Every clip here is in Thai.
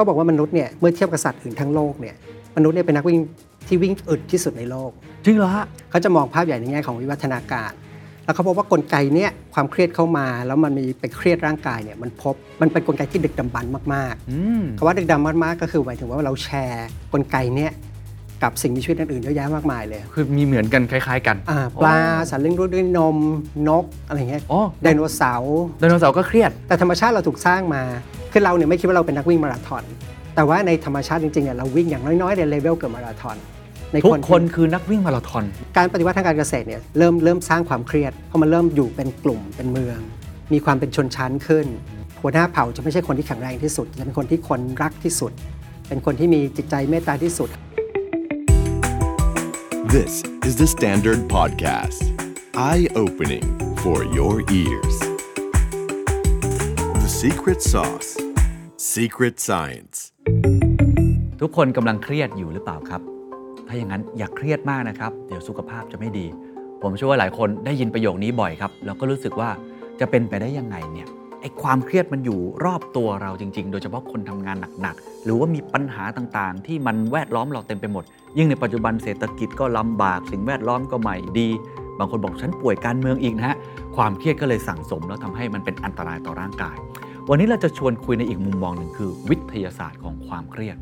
เขาบอกว่ามนุษย์เนี่ยเมื่อเทียบกับสัตว์อื่นทั้งโลกเนี่ยมนุษย์เนี่ยเป็นนักวิ่งที่วิ่งอึดที่สุดในโลกจริงเหรอฮะเขาจะมองภาพใหญ่ในแง่ของวิวัฒนาการ แล้วเขาพบว่ากลไกเนี้ยความเครียดเข้ามา แล้วมันมีไปเครียดร่างกายเนี่ยมันพบมันเป็นกลไกที่ดึกดำบรรพ์มากอืมๆคำว่าดึกดำบรรพ์มากก็คือหมายถึงว่าเราแชร์กลไกเนี้ย กับสิ่งมีชีวิตอื่นๆเยอะแยะมากมายเลย คือมีเหมือนกันคล้าย ๆ กันอ่าปลาสัตว์เลี้ยงลูกด้วยนมนกอะไรเงี้ยอ๋อไดโนเสาร์ไดโนเสาร์ก็เครียด แต่ธรรมชาติเราถูกสร้างมา คือเราเนี่ยไม่คิดว่าเราเป็นนักวิ่งมาราธอน แต่ว่าในธรรมชาติจริงๆเนี่ยเราวิ่งอย่างน้อยๆในเลเวลเกือบมาราธอนในทุกที่คนคือนักวิ่งมาราธอน การปฏิวัติทางการเกษตรเนี่ยเริ่มเริ่มสร้างความเครียดเพราะมันเริ่มอยู่เป็นกลุ่มเป็นเมือง มีความเป็นชนชั้นขึ้น หัวหน้าเผ่าจะไม่ใช่คนที่แข็งแรงที่สุด จะเป็นคนที่คนรักที่สุด เป็นคนที่มีจิตใจเมตตาที่สุด This is the Standard Podcast. Eye opening for your ears. The Secret Sauce Secret Science. ทุกคนกำลังเครียดอยู่หรือเปล่าครับ ถ้าอย่างนั้นอย่าเครียดมากนะครับ เดี๋ยวสุขภาพจะไม่ดี ผมเชื่อว่าหลายคนได้ยินประโยคนี้บ่อยครับ แล้วก็รู้สึกว่าจะเป็นไปได้ยังไงเนี่ย ไอ้ความเครียดมันอยู่รอบตัวเราจริง ๆ โดยเฉพาะคนทำงานหนักๆ หรือว่ามีปัญหาต่างๆ ที่มันแวดล้อมเราเต็มไปหมด ยิ่งในปัจจุบันเศรษฐกิจก็ลำบาก สิ่งแวดล้อมก็ไม่ดี บางคนบอกฉันป่วยการเมืองอีกนะฮะ ความเครียดก็เลยสั่งสมแล้วทำให้มันเป็นอันตรายต่อร่างกาย วันนี้เราจะชวนคุยในอีกมุมมองหนึ่งคือ วิทยาศาสตร์ของความเครียด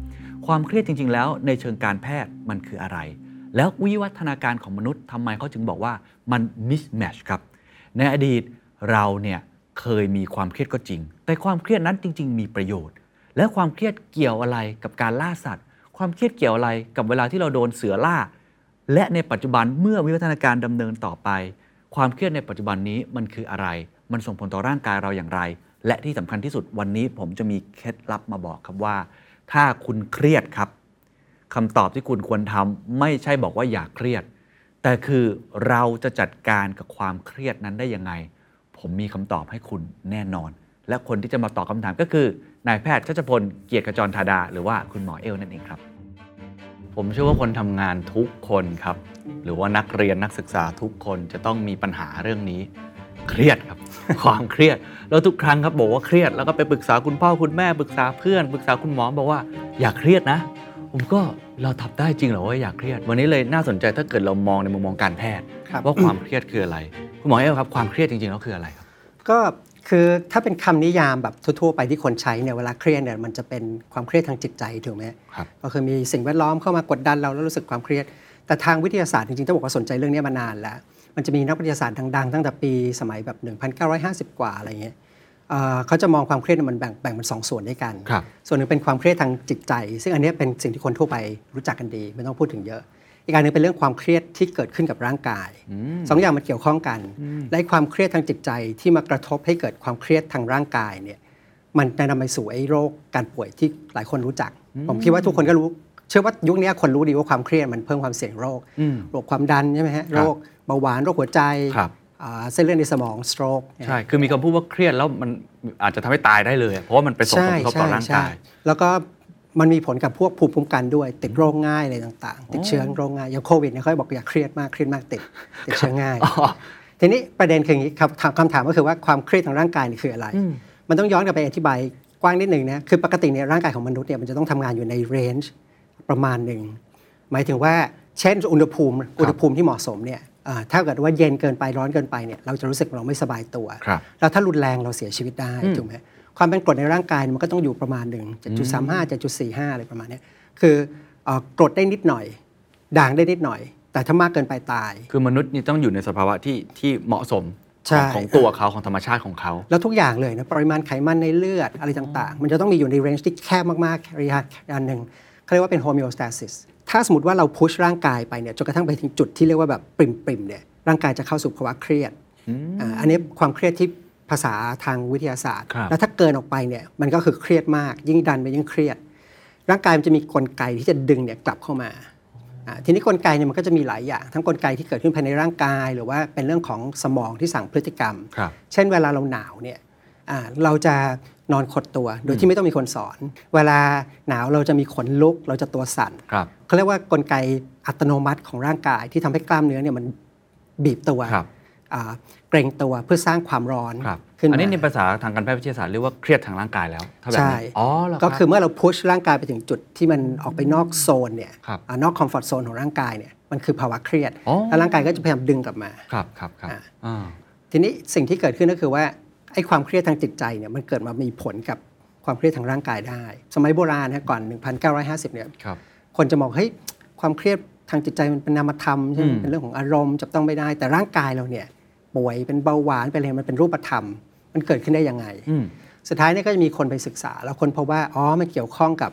ความเครียดจริง ๆ แล้วในเชิงการแพทย์มันคืออะไร แล้ววิวัฒนาการของมนุษย์ทำไมเขาจึงบอกว่ามัน mismatch ครับ ในอดีตเราเนี่ย เคยมีความเครียดก็จริง แต่ความเครียดนั้นจริง ๆ มีประโยชน์ และความเครียดเกี่ยวอะไรกับการล่าสัตว์ ความเครียดเกี่ยวอะไรกับเวลาที่เราโดนเสือล่า และในปัจจุบันเมื่อวิวัฒนาการดำเนินต่อไป ความเครียดในปัจจุบันนี้มันคืออะไร มันส่งผลต่อร่างกายเราอย่างไร และที่สำคัญที่สุดวันนี้ผมจะมีเคล็ดลับมาบอกครับว่า ถ้าคุณเครียดครับคำตอบที่คุณควรทำไม่ใช่บอกว่าอย่าเครียด แต่คือเราจะจัดการกับความเครียดนั้นได้ยังไง ผมมีคำตอบให้คุณแน่นอน และคนที่จะมาตอบคำถามก็คือนายแพทย์ชัชพลเกียรติกจรธาดา หรือว่าคุณหมอเอลนั่นเองครับ ผมเชื่อว่าคนทำงานทุกคนครับ หรือว่านักเรียนนักศึกษาทุกคนจะต้องมีปัญหาเรื่องนี้ เครียดครับ ความเครียดแล้วทุกครั้งครับบอกว่าเครียดแล้วก็ไปปรึกษาคุณพ่อคุณแม่ปรึกษาเพื่อนปรึกษาคุณหมอบอกว่าอย่าเครียดนะ ผมก็เราทำได้จริงเหรอว่าอย่าเครียด วันนี้เลยน่าสนใจถ้าเกิดเรามองในมุมมองการแพทย์ครับว่าความเครียดคืออะไร คุณหมอเอลครับความเครียดจริงๆแล้วคืออะไรครับ ก็คือถ้าเป็นคำนิยามแบบทั่วๆไปที่คนใช้เนี่ยเวลาเครียดเนี่ยมันจะเป็นความเครียดทางจิตใจถูกไหมครับก็คือมีสิ่งแวดล้อมเข้ามากดดันเราแล้วรู้สึกความเครียด แต่ทางวิทยาศาสตร์จริงๆต้องบอกว่าสนใจเรื่องนี้มานานแล้ว มันจะมีนักวิทยาศาสตร์ดังๆ ตั้งแต่ปีสมัยแบบ 1950 กว่าอะไรเงี้ย เอ่อเขาจะมองความเครียดเนยมันแบ่งแบ่งเป็นสองส่วนด้วยกันครับส่วนหนึ่งเป็นความเครียดทางจิตใจ ซึ่งอันเนี้ยเป็นสิ่งที่คนทั่วไปรู้จักกันดี ไม่ต้องพูดถึงเยอะ อีกอันหนึงเป็นเรื่องความเครียดที่เกิดขึ้นกับร่างกายสองอย่างมันเกี่ยวข้องกัน และไอ้ความเครียดทางจิตใจที่มากระทบให้เกิดความเครียดทางร่างกายเนี่ยมันจะนำไปสู่ไอ้โรคการป่วยที่หลายคนรู้จัก ผมคิดว่าทุกคนก็รู้เชื่อว่ายุคนี้คนรู้ดีว่าความเครียดมันเพิ่มความเสี่ยงโรคอืมโรคความดันใช่ไหมฮะคโรรับคเบาหวาน โรคหัวใจครับอ่า เส้นเลือดในสมอง stroke เนี่ยใช่ คือมีคำพูดว่าเครียดแล้วมันอาจจะทำให้ตายได้เลย เพราะว่ามันไปส่งผลกระทบต่อร่างกาย แล้วก็มันมีผลกับพวกภูมิคุ้มกันด้วย ติดโรคง่ายอะไรต่างๆ ติดเชื้อโรคง่าย อย่างโควิดเนี่ยเขาบอกอย่าเครียดมาก เครียดมากติดติดเชื้อง่ายอ๋อทีนี้ประเด็นคืออย่างนี้ครับถามคำถามก็คือว่าความเครียดทางร่างกายนี่คืออะไร มันต้องย้อนกลับไปอธิบายกว้างนิดหนึ่งนะ คือปกติเนี่ยร่างกายของมนุษย์เนี่ยมันจะต้องทำงานอยู่ในเรนจ์ประมาณหนึ่ง หมายถึงว่า เช่นอุณหภูมิ อุณหภูมิที่เหมาะสมเนี่ยอ่า ถ้าเกิดว่าเย็นเกินไปร้อนเกินไปเนี่ยเราจะรู้สึกเราไม่สบายตัวครับแล้วถ้ารุนแรงเราเสียชีวิตได้ถูกไหมความเป็นกรดในร่างกายมันก็ต้องอยู่ประมาณหนึ่ง7.35 7.45อะไรประมาณเนี้ยคือเอ่อกรดได้นิดหน่อย ด่างได้นิดหน่อย แต่ถ้ามากเกินไปตาย คือมนุษย์นี่ต้องอยู่ในสภาวะที่ที่เหมาะสมใช่ของของตัวเขาของธรรมชาติของเขา แล้วทุกอย่างเลยนะปริมาณไขมันในเลือดอะไรต่างๆ มันจะต้องมีอยู่ในเรนจ์ที่แคบมากๆระยะอันหนึ่งเขาเรียกว่าเป็น homeostasis ถ้าสมมติว่าเราพุชร่างกายไปเนี่ยจนกระทั่งไปถึงจุดที่เรียกว่าแบบปริมๆเนี่ยร่างกายจะเข้าสู่ภาวะเครียดอ่าอันนี้ความเครียดที่ภาษาทางวิทยาศาสตร์ครับแล้วถ้าเกินออกไปเนี่ยมันก็คือเครียดมาก ยิ่งดันไปยิ่งเครียด ร่างกายมันจะมีกลไกที่จะดึงเนี่ยกลับเข้ามาอ่าทีนี้กลไกเนี่ยมันก็จะมีหลายอย่าง ทั้งกลไกที่เกิดขึ้นภายในร่างกาย หรือว่าเป็นเรื่องของสมองที่สั่งพฤติกรรมครับเช่นเวลาเราหนาวเนี่ยอ่าเราจะ นอนขดตัว โดยที่ไม่ต้องมีคนสอน เวลาหนาวเราจะมีขนลุกเราจะตัวสั่นครับเขาเรียกว่ากลไกอัตโนมัติของร่างกายที่ทำให้กล้ามเนื้อเนี่ยมันบีบตัวครับอ่าเกรงตัวเพื่อสร้างความร้อนครับขึ้นมาอันนี้ในภาษาทางการแพทย์วิทยาศาสตร์เรียกว่าเครียดทางร่างกายแล้วถ้าแบบใช่นี้อ๋อเหรอรับก็คือเมื่อเราพุชร่างกายไปถึงจุดที่มันออกไปนอกโซนเนี่ยครับอ่านอกคอมฟอร์ทโซนของร่างกายเนี่ยมันคือภาวะเครียดอ๋อแล้วร่างกายก็จะพยายามดึงกลับมาครับครับครับอ่าอ่าทีนี้สิ่งที่เกิดขึ้นก็คือว่า ไอ้ความเครียดทางจิตใจเนี่ยมันเกิดมามีผลกับความเครียดทางร่างกายได้ สมัยโบราณนะก่อน 1950 เนี่ยครับคนจะมองเฮ้ยความเครียดทางจิตใจมันเป็นนามธรรมใช่ไหมอืมเป็นเรื่องของอารมณ์จับต้องไม่ได้ แต่ร่างกายเราเนี่ยป่วยเป็นเบาหวานเป็นอะไรมันเป็นรูปธรรม มันเกิดขึ้นได้ยังไงอืมสุดท้ายเนี่ยก็จะมีคนไปศึกษา แล้วคนพบว่าอ๋อมันเกี่ยวข้องกับ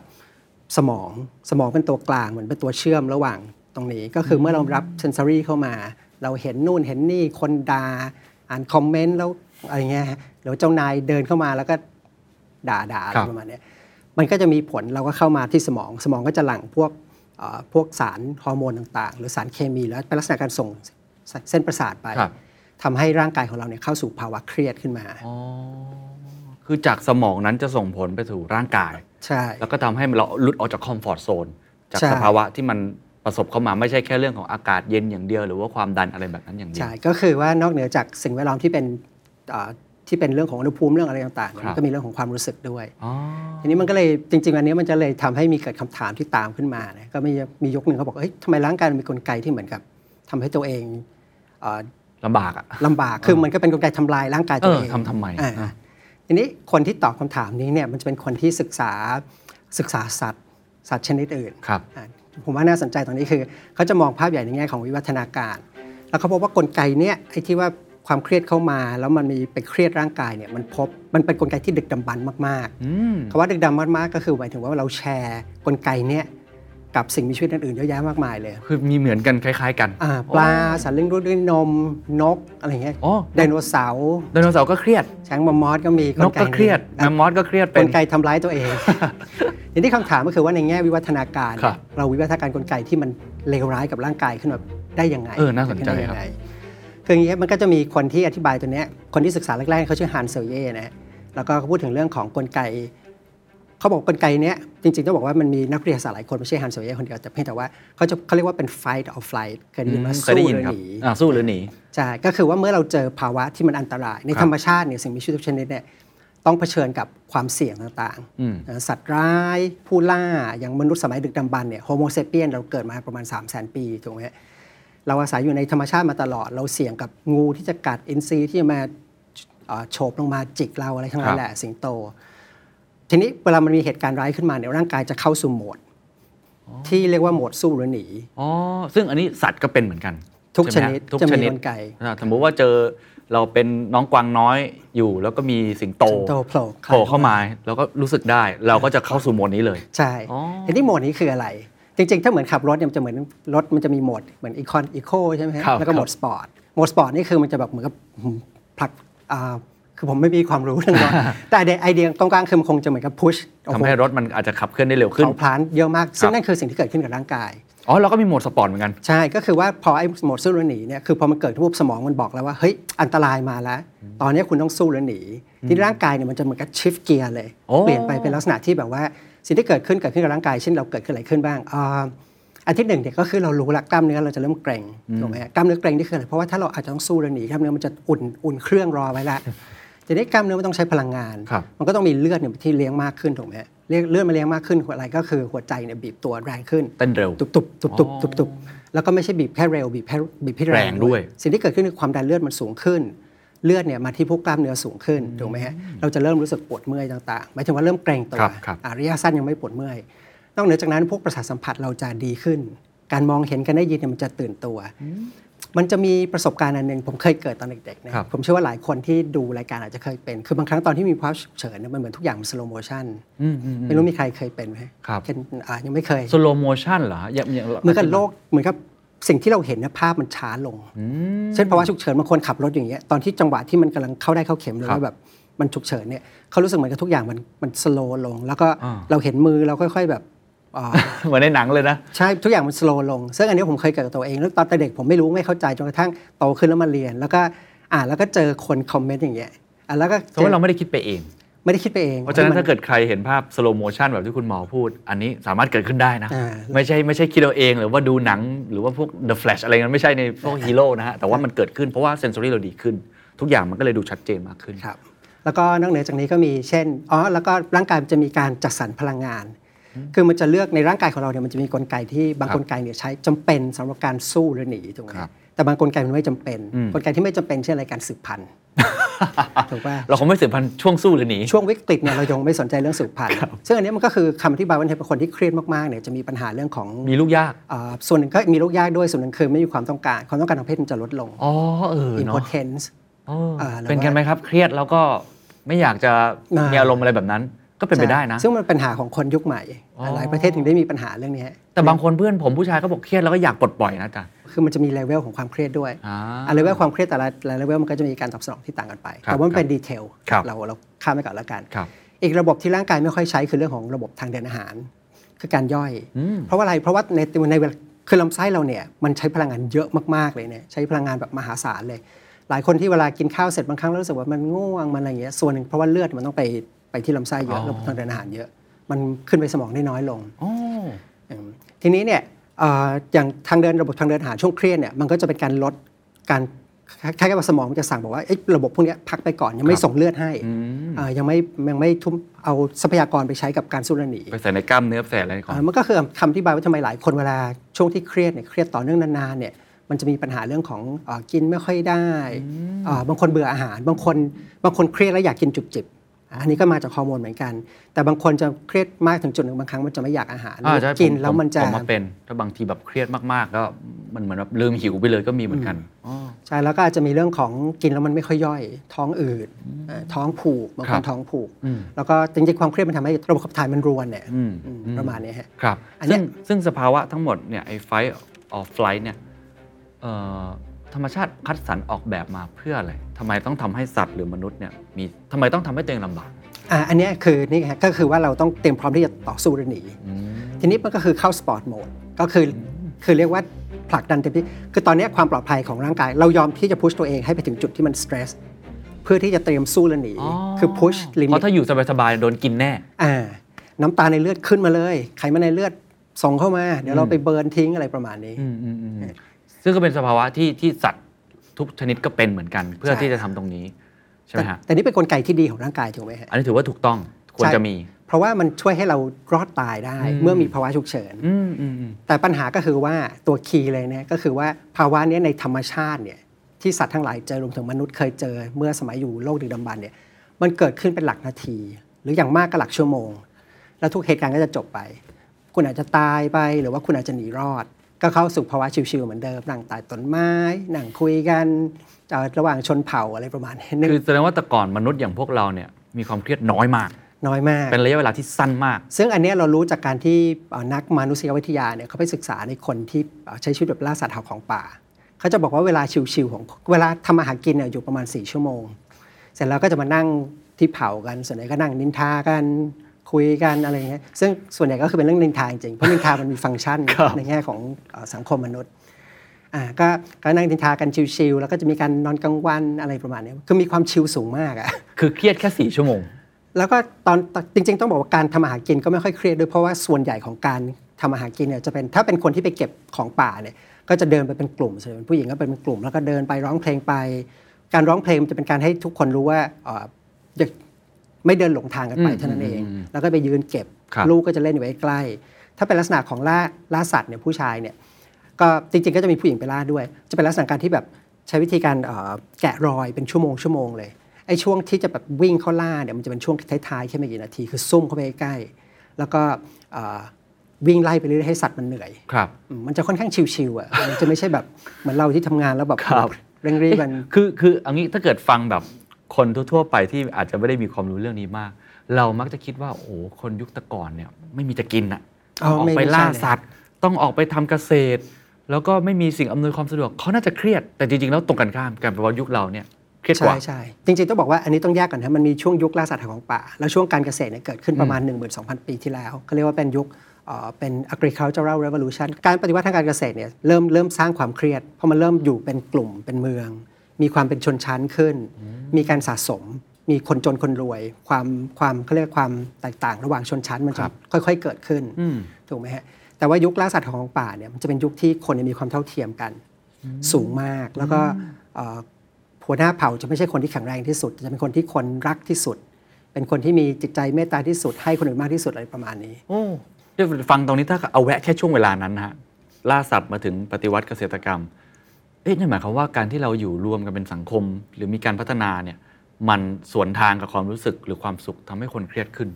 สมองสมองเป็นตัวกลางเหมือนเป็นตัวเชื่อมระหว่างตรงนี้ ก็คือเมื่อเรารับ sensory เข้ามา เราเห็นนู่นเห็นนี่คนด่าอ่านคอมเมนต์แล้ว อะไรเงี้ยฮะหรือว่าเจ้านายเดินเข้ามาแล้วก็ด่าด่าอะไรครับประมาณเนี้ยมันก็จะมีผลเราก็เข้ามาที่สมอง สมองก็จะหลั่งพวกเอ่อพวกสารฮอร์โมนต่างๆ หรือสารเคมีแล้วเป็นลักษณะการส่งเส้นประสาทไปครับทำให้ร่างกายของเราเนี่ยเข้าสู่ภาวะเครียดขึ้นมาอ๋อคือจากสมองนั้นจะส่งผลไปสู่ร่างกาย ใช่ แล้วก็ทำให้เราหลุดออกจากคอมฟอร์ทโซน จากใช่สภาวะที่มันประสบเข้ามาไม่ใช่แค่เรื่องของอากาศเย็นอย่างเดียว หรือว่าความดันอะไรแบบนั้นอย่างเดียว ใช่ ก็คือว่านอกเหนือจากสิ่งแวดล้อมที่เป็นเอ่อ ที่เป็นเรื่องของอุณหภูมิเรื่องอะไรต่างๆเนี่ยครับมันก็มีเรื่องของความรู้สึกด้วยอ๋อทีนี้มันก็เลยจริง ๆ อันนี้มันจะเลยทำให้มีเกิดคำถามที่ตามขึ้นมานะก็มีมียกหนึ่งเขาบอกเฮ้ยทำไมร่างกายมันมีกลไกที่เหมือนกับทำให้ตัวเองเอ่อลำบากอะลำบากคือมันก็เป็นกลไกทำลายร่างกายตัวเองเออทำทำไมอ่าอะทีนี้คนที่ตอบคำถามนี้เนี่ยมันจะเป็นคนที่ศึกษาศึกษาสัตว์สัตว์ชนิดอื่นครับอะผมว่าน่าสนใจตรงนี้คือ เขาจะมองภาพใหญ่ในแง่ของวิวัฒนาการ แล้วเขาพบว่ากลไกเนี้ยไอ้ที่ว่า ความเครียดเข้ามา แล้วมันมีไปเครียดร่างกายเนี่ยมันพบมันเป็นกลไกที่ดึกดำบรรพ์มากอืมๆคำว่าดึกดำบรรพ์มากก็คือหมายถึงว่าเราแชร์กลไกเนี้ยกับสิ่งมีชีวิตอื่นๆเยอะแยะมากมายเลย คือมีเหมือนกันคล้าย ๆ กันอ่าปลาสัตว์เลี้ยงลูกด้วยนมนกอะไรเงี้ยอ๋อไดโนเสาร์ไดโนเสาร์ก็เครียดช้างมอมมอสก็มีนกก็เครียดแมมมอสก็เครียดกเป็นลไกทำร้ายตัวเองทีนี้คำถามก็คือว่าในแง่วิวัฒนาการครับเราวิวัฒนาการกลไกที่มันเลวร้ายกับร่างกายขึ้นมาได้ยังไงเออน่าสนใจได้ยัครับงไง คืออย่างเงี้ยมันก็จะมีคนที่อธิบายตัวเนี้ยคนที่ศึกษาแรกๆเขาชื่อฮันเซลเย่นะฮะแล้วก็เขาพูดถึงเรื่องของกลไกเขาบอกกลไกเนี้ยจริงๆต้องบอกว่ามันมีนักวิทยาศาสตร์หลายคนไม่ใช่ฮันเซลเย่คนเดียวแต่เพียงแต่ว่าเขาจะเขาเรียกว่าเป็น fight or flight เคยได้ยินไหมเคยได้สู้ยินหรือครับหนีอ่าสู้หรือหนีใช่ก็คือว่าเมื่อเราเจอภาวะที่มันอันตราย ในครับธรรมชาติเนี่ยสิ่งมีชีวิตทุกชนิดเนี่ยต้องเผชิญกับความเสี่ยงต่างอืมๆนะสัตว์ร้ายผู้ล่าอย่างมนุษย์สมัยดึกดำบรรพ์เนี่ยโฮโมเซเปียนเราเกิดมาประมาณ 3 0 0 0 0 0 ปีถูกไหมฮะ เราอาศัยอยู่ในธรรมชาติมาตลอด เราเสี่ยงกับงูที่จะกัดอินทรีที่จะมาเอ่อโฉบลงมาจิกเราอะไรทั้งนั้ครันบแหละสิงโต ทีนี้เวลามันมีเหตุการณ์ร้ายขึ้นมาเนี่ยร่างกายจะเข้าสู่โหมด ที่เรียกว่าโหมดสู้หรือหนีอ๋อซึ่งอันนี้สัตว์ก็เป็นเหมือนกัน ทุกใไหมชนิดทุกจะชมีนิดกลไกอ่าสมมติว่าเจอเราเป็นน้องกวางน้อยอยู่ แล้วก็มีสิงโตสิงโตโผล่โผล่เข้ามา แล้วก็รู้สึกได้ เราก็จะเข้าสู่โหมดนี้เลย ใช่อ๋อทีนี้โหมดนี้คืออะไร จริงๆ ถ้าเหมือนขับรถเนี่ยมันจะเหมือนรถมันจะมีโหมดเหมือนอีคอนอีโคใช่ไหมฮะครับแล้วก็โหมดสปอร์ตโหมดสปอร์ตนี่คือมันจะแบบเหมือนกับหืมผลักอ่าคือผมไม่มีความรู้เรื่องรถแต่ไอเดียไอเดียตรงกลางคือมันคงจะเหมือนกับพุชทำให้รถมันอาจจะขับเคลื่อนได้เร็วขึ้นเขาพลานเยอะมาก ซึ่ครังบนั่นคือสิ่งที่เกิดขึ้นกับร่างกายอ๋อเราก็มีโหมดสปอร์ตเหมือนกัน ใช่ก็คือว่าพอไอ้โหมดสู้หรือหนีเนี่ยคือพอมันเกิดปุ๊บสมองมันบอกแล้วว่าเฮ้ยอันตรายมาแล้ว ตอนนี้คุณต้องสู้หรือหนี ที่ร่างกายเนี่ยมันจะเหมือนกับชิฟเกียร์เลยโอ้เปลี่ยนไปเป็นลักษณะที่แบบว่า สิ่งที่เกิดขึ้นเกิดขึ้นกับร่างกายเช่นเราเกิดขึ้นอะไรขึ้นบ้างอ่าอันที่หนึ่งเนี่ยก็คือเรารู้ละกล้ามเนื้อเราจะเริ่มเกร็งถูกไหมฮะกล้ามเนื้อเกร็งนี่คืออะไรเพราะว่าถ้าเราอาจจะต้องสู้หรือหนีกล้ามเนื้อมันจะอุ่นอุ่นเครื่องรอไว้ละทีนี้กล้ามเนื้อมันต้องใช้พลังงานครับมันก็ต้องมีเลือดเนี่ยที่เลี้ยงมากขึ้นถูกไหมฮะเลือดเลือดมาเลี้ยงมากขึ้นอะไรก็คือหัวใจเนี่ยบีบตัวแรงขึ้นเต้นเร็วตุบตุบตุบตุบตุบตุบแล้วก็ไม่ใช่บีบแค่เร็วบีบแค่บีบให้แรแรงงด้วย สิ่งที่เกิดขึ้นคือความดันเลือดมันสูงขึ้น เลือดเนี่ยมาที่พวกกล้ามเนื้อสูงขึ้นถูกไหมฮะเราจะเริ่มรู้สึกปวดเมื่อยต่างๆหมายถึงว่าเริ่มเกร็งตัวครับครับอะระยะสั้นยังไม่ปวดเมื่อยนอกเหนือจากนั้นพวกประสาทสัมผัสเราจะดีขึ้น การมองเห็นการได้ยินเนี่ยมันจะตื่นตัว มันจะมีประสบการณ์อันหนึ่งผมเคยเกิดตอนเด็กๆนะครับผมเชื่อว่าหลายคนที่ดูรายการอาจจะเคยเป็น คือบางครั้งตอนที่มีภาวะฉุกเฉินเนี่ยมันเหมือนทุกอย่างมัน slow motion อืมอืมอืมไม่รู้มีใครเคยเป็นไหมครับเช่นอะยังไม่เคย slow motion เหรอฮะยังยังเหมือนกับโลกเหมือนกับ สิ่งที่เราเห็นเนี่ยภาพมันช้าลงอืมเช่นภาวะฉุกเฉินบางคนขับรถอย่างเงี้ยตอนที่จังหวะที่มันกำลังเข้าด้ายเข้าเข็มหรือครับว่าแบบมันฉุกเฉินเนี่ยเขารู้สึกเหมือนกับทุกอย่างมันมัน slow ลง แล้วก็อ่าเราเห็นมือเราค่อย ๆแบบอ่าเหมือนในหนังเลยนะใช่ทุกอย่างมัน slow ลง ซึ่งอันนี้ผมเคยเกิดกับตัวเองแล้วตอนเด็กผมไม่รู้ไม่เข้าใจจนกระทั่งโตขึ้นแล้วมาเรียน แล้วก็อ่านแล้วก็เจอคนคอมเมนต์อย่างเงี้ยอะแล้วก็เพราะว่าเราไม่ได้คิดไปเอง ไม่ได้คิดไปเอง เพราะฉะนั้นมัถ้าเกิดใครเห็นภาพ slow motion แบบที่คุณหมอพูด อันนี้สามารถเกิดขึ้นได้นะอ่าไม่ใช่ไม่ใช่คิดเอาเองหรือว่าดูหนังหรือว่าพวก The Flash อะไรนั้นไม่ใช่ในพวกฮีโร่นะฮะ แต่ว่ามันเกิดขึ้นเพราะว่า sensory เราดีขึ้น ทุกอย่างมันก็เลยดูชัดเจนมากขึ้นครับแล้วก็นอกเหนือจากนี้ก็มีเช่นอ๋อแล้วก็ร่างกายมันจะมีการจัดสรรพลังงาน คือมันจะเลือกในร่างกายของเราเนี่ยมันจะมีกลไกที่บางครับกลไกเนี่ยใช้จำเป็นสำหรับการสู้หรือหนีถูกไหมครับ แต่บางกลไกมันไม่จำเป็นอืมกลไกที่ไม่จำเป็นเช่นอะไรการสืบพันธุ์ถูกป่ะเราคงไม่สืบพันธุ์ช่วงสู้หรือหนีช่วงวิกฤตเนี่ยเรายังไม่สนใจเรื่องสืบพันธุ์ซึ่งอันนี้มันก็คือคำอธิบายว่าเป็นคนที่เครียดมากๆเนี่ยจะมีปัญหาเรื่องของมีลูกยากเอ่อส่วนหนึ่งก็มีลูกยากด้วยส่วนหนึ่งคือไม่มีความต้องการความต้องการทางเพศมันจะลดลงอ๋อเออเนาะ impotence เออเออหรือว่าเป็นกันไหมครับเครียดแล้วก็ไม่อยากจะอ่ามีมีอารมณ์อะไรแบบนั้นก็เป็นไปได้นะ ซึ่งมันเป็นปัญหาของคนยุคใหม่อ๋อหลายประเทศถึงได้มีปัญหาเรื่องนี้แต่บางคนเพื่อนผมผู้ชายก็บอกเครียดแล้วก็อยากปลดปล่อยนะอาจ๊ะ คือมันจะมีเลเวลของความเครียดด้วยอ่าอะเลเวลความเครียดแต่ละเลเวลมันก็จะมีการตอบสนองที่ต่างกันไป ครับแต่ว่ามันเป็น detail ครับ เราเราข้ามไปก่อนแล้วกัน ครับ อีกระบบที่ร่างกายไม่ค่อยใช้คือเรื่องของระบบทางเดินอาหาร คือการย่อย อืม เพราะว่าอะไรเพราะว่าในในเวลาคือลำไส้เราเนี่ยมันใช้พลังงานเยอะมากๆเลยเนี่ยใช้พลังงานแบบมหาศาลเลย หลายคนที่เวลากินข้าวเสร็จบางครั้งแล้วรู้สึกว่ามันง่วงมันอะไรอย่างเงี้ยส่วนหนึ่งเพราะว่าเลือดมันต้องไปไปที่ลำไส้เยอ๋อะอ ระบบทางเดินอาหารเยอะ มันขึ้นไปสมองได้น้อยลงอ๋ออืมทีนี้เนี่ยเอ่ออย่างทางเดินระบบทางเดินอาหารช่วงเครียดเนี่ยมันก็จะเป็นการลดการคล้ายๆกับสมองมันจะสั่งบอกว่าเอ้ยระบบพวกเนี้ยพักไปก่อนยังไม่ครับส่งเลือดให้อืมเอ่อยังไม่ยังไม่ทุ่มเอาทรัพยากรไปใช้กับการสู้และหนีไปใส่ในกล้ามเนื้อใส่อะไรก่อนอ่ามันก็คือคำที่บายว่าทำไมหลายคนเวลาช่วงที่เครียดเนี่ยเครียดต่อเนื่องนานๆเนี่ยมันจะมีปัญหาเรื่องของเออกินไม่ค่อยได้อ่าบางคนเบื่ออาหาร บางคนบางคนเครียดแล้วอยากกินจุบจิบ อันนี้ก็มาจากฮอร์โมนเหมือนกัน แต่บางคนจะเครียดมากถึงจุดหนึ่งบางครั้งมันจะไม่อยากอาหารอ่าใช่ผมกินแล้วมันจะผมมาเป็น ถ้าบางทีแบบเครียดมากๆ ก็มันเหมือนแบบลืมหิวไปเลยก็มีเหมือนกันอ๋อใช่แล้วก็อาจจะมีเรื่องของกินแล้วมันไม่ค่อยย่อย ท้องอืดเอ่อท้องผูกบางคนครับท้องผูกอืมแล้วก็จริงๆความเครียดมันทำให้ระบบขับถ่ายมันรวนเนี่ยอืมอืมอืมประมาณนี้ฮะครับอันเนี้ซึ่ยงซึ่งสภาวะทั้งหมดเนี่ยไอ้ fight or flight เนี่ยเอ่อ ธรรมชาติคัดสรรออกแบบมาเพื่ออะไรทำไมต้องทำให้สัตว์หรือมนุษย์เนี่ยมีทำไมต้องทำให้ตัวเองลำบาก อ่าอันเนี้ยคือนี่ฮะก็คือว่าเราต้องเตรียมพร้อมที่จะต่อสู้หรือหนีอืมทีนี้มันก็คือเข้า sport mode ก็คืออคือเรียกว่าผลักดันเต็มที่คือตอนเนี้ยความปลอดภัยของร่างกาย เรายอมที่จะพุชตัวเองให้ไปถึงจุดที่มันสเตรสเพื่อที่จะเตรียมสู้และหนี คือพุชลิเพมิตราะถ้าอยู่สบายๆโดนกินแน่ อ่าน้ำตาลในเลือดขึ้นมาเลย ไขมันในเลือดส่งเข้ามา เดี๋ยวเราไปเบิร์นทิ้งอะไรประมาณนี้ อืมอืมอืม ซึ่งก็เป็นสภาวะที่ที่สัตว์ทุกชนิดก็เป็นเหมือนกัน เพื่อใช่ที่จะทำตรงนี้ใช่ไหมแต่ฮะแต่นี่เป็นกลไกที่ดีของร่างกายถูกไหมฮะอันนี้ถือว่าถูกต้องควรใช่จะมี เพราะว่ามันช่วยให้เรารอดตายได้อืมเมื่อมีภาวะฉุกเฉินอืมอืมอืมแต่ปัญหาก็คือว่าตัวคีย์เลยเนี่ยก็คือว่าภาวะเนี้ยในธรรมชาติเนี่ยที่สัตว์ทั้งหลายเจอรวมถึงมนุษย์เคยเจอเมื่อสมัยอยู่โลกดึกดำบรรพ์เนี่ยมันเกิดขึ้นเป็นหลักนาที หรืออย่างมากก็หลักชั่วโมง แล้วทุกเหตุการณ์ก็จะจบไป คุณอาจจะตายไปหรือว่าคุณอาจจะหนีรอด ก็เข้าสู่ภาวะชิวๆเหมือนเดิมนั่งใต้ต้นไม้นั่งคุยกันเอ่อระหว่างชนเผ่าอะไรประมาณนี้นึกคือแสดงว่าแต่ก่อนมนุษย์อย่างพวกเราเนี่ยมีความเครียดน้อยมากน้อยมาก เป็นระยะเวลาที่สั้นมาก ซึ่งอันเนี้ยเรารู้จากการที่เอ่อนักมนุษยวิทยาเนี่ยเขาไปศึกษาในคนที่เอ่อใช้ชีวิตแบบล่าสัตว์หาของป่า เขาจะบอกว่าเวลาชิวๆของเวลาทำอาหารกินเนี่ยอยู่ประมาณ 4 ชั่วโมง เสร็จแล้วก็จะมานั่งที่เผากัน ส่วนใหญ่ก็นั่งนินทากัน คุยกันอะไรอย่างเงี้ยซึ่งส่วนใหญ่ก็คือเป็นเรื่องนินทาจริงๆเพราะนินทามันมีฟังก์ชันครับในแง่ของเอ่อสังคมมนุษย์อ่าก็ก็นั่งนินทากันชิวๆแล้วก็จะมีการนอนกลางวันอะไรประมาณเนี้ยคือมีความชิลสูงมากอะคือเครียดแค่สี่ชั่วโมง แล้วก็ตอนจริง ๆ ต้องบอกว่าการทำอาหารกินก็ไม่ค่อยเครียดด้วยเพราะว่าส่วนใหญ่ของการทำอาหารกินเนี่ยจะเป็นถ้าเป็นคนที่ไปเก็บของป่าเนี่ยก็จะเดินไปเป็นกลุ่มส่วนใหญ่เป็นผู้หญิงก็เป็นกลุ่มแล้วก็เดินไปร้องเพลงไป การร้องเพลงมันจะเป็นการให้ทุกคนรู้ว่าเอ่ออย่า ไม่เดินหลงทางกันไปอืมเท่านั้นเองอืมอืมแล้วก็ไปยืนเก็บครับลูกก็จะเล่นอยู่ใกล้ๆถ้าเป็นลักษณะของล่าล่าสัตว์เนี่ยผู้ชายเนี่ยก็จริงๆก็จะมีผู้หญิงไปล่าด้วย จะเป็นลักษณะการที่แบบใช้วิธีการเอ่อแกะรอยเป็นชั่วโมงชั่วโมงเลยไอ้ช่วงที่จะแบบวิ่งเข้าล่าเนี่ยมันจะเป็นช่วงท้ายๆแค่ไม่กี่นาทีคือซุ่มเข้าไปใกล้ๆแล้วก็เอ่อวิ่งไล่ไปเรื่อยๆให้สัตว์มันเหนื่อยครับอืมมันจะค่อนข้างชิวๆอะมันจะไม่ใช่แบบเหมือนเราที่ทำงานแล้วแบบครับเร่งรีบกันคือคือเอันนี้ถ้าเกิดฟังแบบ คนทั่วๆไปที่อาจจะไม่ได้มีความรู้เรื่องนี้มาก เรามักจะคิดว่า โอ้โหคนยุคแตะก่อนเนี่ยไม่มีจะกินอะอ๋อต้องออกไม่ไปไม่ใช่ล่าเลยสัตว์ ต้องออกไปทำเกษตร แล้วก็ไม่มีสิ่งอำนวยความสะดวกเขาน่าจะเครียดแต่จริงๆแล้วตรงกันข้ามกันแปลว่ายุคเราเนี่ยเครียดกใช่ว่าใช่จริงๆ ต้องบอกว่าอันนี้ต้องแยกก่อนนะมันมีช่วงยุคล่าสัตว์หาของป่า แล้วช่วงการเกษตรเนี่ยเกิดขึ้นประมาณ 12,000 ปีที่แล้วเขาเรียกว่าเป็นยุคเอ่อเป็น agricultural revolution การปฏิวัติทางการเกษตรเนี่ยเริ่มเริ่มสร้างความเครียดเพราะมันเริ่มอยู่เป็นกลุ่มเป็นเมือง มีความเป็นชนชั้นขึ้น มีการสะสม มีคนจนคนรวย ความความเขาเรียกความแตกต่างระหว่างชนชั้นมันคจะรับค่อย ๆ เกิดขึ้นอืมถูกไหมฮะแต่ว่ายุคล่าสัตว์ของป่าเนี่ยมันจะเป็นยุคที่คนเนี่ยมีความเท่าเทียมกัน สูงมากแล้วก็เอ่อผหัวหน้าเผ่าจะไม่ใช่คนที่แข็งแรงที่สุด จะเป็นคนที่คนรักที่สุด เป็นคนที่มีจิตใจเมตตาที่สุด ให้คนอื่นมากที่สุดอะไรประมาณนี้โอ้เดี๋ยวฟังตรงนี้ถ้าเอาแวะแค่ช่วงเวลานั้นนะฮะล่าสัตว์มาถึงปฏิวัติเกษตรกรรม เอ๊ะนั่นหมายความว่าการที่เราอยู่รวมกันเป็นสังคม หรือมีการพัฒนาเนี่ยมันสวนทางกับความรู้สึกหรือความสุขทำให้คนเครียดขึ้น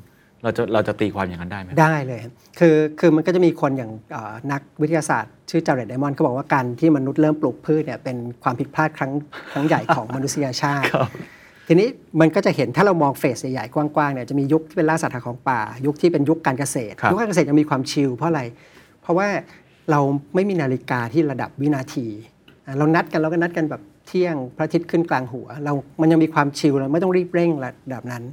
เราจะเราจะตีความอย่างนั้นได้ไหมได้เลยครับคือคือมันก็จะมีคนอย่างเอ่อนักวิทยาศาสตร์ ชื่อจาร์เรดไดมอนด์เขาบอกว่าการที่มนุษย์เริ่มปลูกพืชเนี่ยเป็นความผิดพลาดครั้งครั้งใหญ่ของมนุษยชาติทีนี้มันก็จะเห็นถ้าเรามองเฟสใหญ่ๆกว้างๆเนี่ยจะมียุคที่เป็นล่าสัตว์หาของป่า ยุคที่เป็นยุคการเกษตรครับยุคการเกษตรยังมีความชิลเพราะอะไร เพราะว่าเราไม่มีนาฬิกาที่ระดับวินาทีอะ เรานัดกันเราก็นัดกันแบบเที่ยงพระอาทิตย์ขึ้นกลางหัว เรา มันยังมีความชิลเราไม่ต้องรีบเร่งระดับนั้น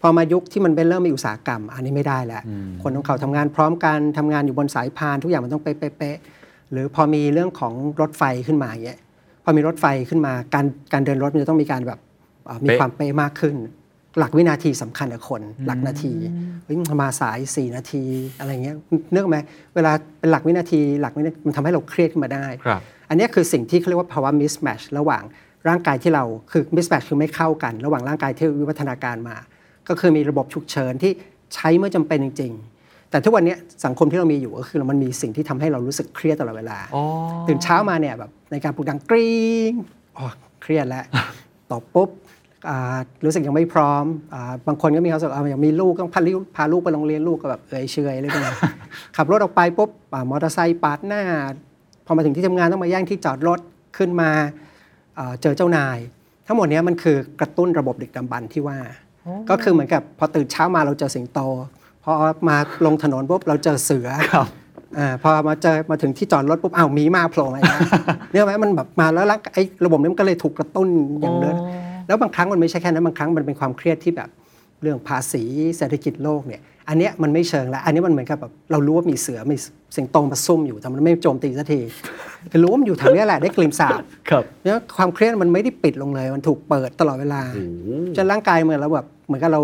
พอมายุคที่มันเป็นเริ่มมีอุตสาหกรรม อันนี้ไม่ได้แล้ว คนของเขาทำงานพร้อมกันทำงานอยู่บนสายพานทุกอย่างมันต้องเป๊ะๆๆหรือพอมีเรื่องของรถไฟขึ้นมาอย่างเงี้ยพอมีรถไฟขึ้นมาการการเดินรถมันจะต้องมีการแบบเอ่อมีเป๊ะความเป๊ะมากขึ้น หลักวินาทีสำคัญกับคน หลักนาทีเฮ้ยมาสาย 4 นาทีอะไรเงี้ยเนื่องไหมเวลาเป็นหลักวินาที หลักวินาทีมันทำให้เราเครียดขึ้นมาได้ครับอั นเนี้ยคือสิ่งที่เขาเรียกว่าภาวะ mismatch ระหว่างร่างกายที่เราคือ mismatch คือไม่เข้ากัน ระหว่างร่างกายที่วิวัฒนาการมา ก็คือมีระบบฉุกเฉินที่ใช้เมื่อจำเป็นจริง ๆ แต่ทุกวันเนี้ยสังคมที่เรามีอยู่ก็คือมันมีสิ่งที่ทำให้เรารู้สึกเครียดตลอดเวลาอ๋อตื่นเช้ามาเนี่ยแบบในการปลุกดังกรี๊งอ๋อเครียดแล้วตอบปุ๊บอ่ารู้สึกยังไม่พร้อมอาบางคนก็มีความรู้สึกเอาอย่างมีลูกต้องพาลูกพาลูกไปโรงเรียนลูกก็แบบเอ่ยเชยเลยกันขับรถออกไปปุ๊บอ่ามอเตอร์ไซค์ปาดหน้า พอมาถึงที่ทำงานต้องมาแย่งที่จอดรถขึ้นมาอ่าเจอเจ้านาย ทั้งหมดเนี้ยมันคือกระตุ้นระบบดึกดำบรรพ์ที่ว่า ก็คือเหมือนกับพอตื่นเช้ามาเราเจอสิงโตพอมาลงถนนปุ๊บเราเจอเสือครับอาพอมาเจอมาถึงที่จอดรถปุ๊บอ้าวหมีมาโผล่มาอีกแล้วเนี่ยไหมมันแบบมาแล้วร่างไอ้ระบบนี้มันก็เลยถูกกระตุ้นอย่างเดินแล้วบางครั้งมันไม่ใช่แค่นั้นบางครั้งมันเป็นความเครียดที่แบบเรื่องภาษีเศรษฐกิจโลกเนี่ย อันเนี้ยมันไม่เชิงละอันนี้มันเหมือนกับแบบเรารู้ว่ามีเสือมีสิงโตมาซุ่มอยู่แต่มันไม่โจมตีสักทีคือรู้ว่ามันอยู่แถวเนี้ยแหละได้กลิ่นสาบครับเนี่ยความเครียดมันไม่ได้ปิดลงเลย มันถูกเปิดตลอดเวลาจนร่างกายเหมือนเราแบบเหมือนกับเรา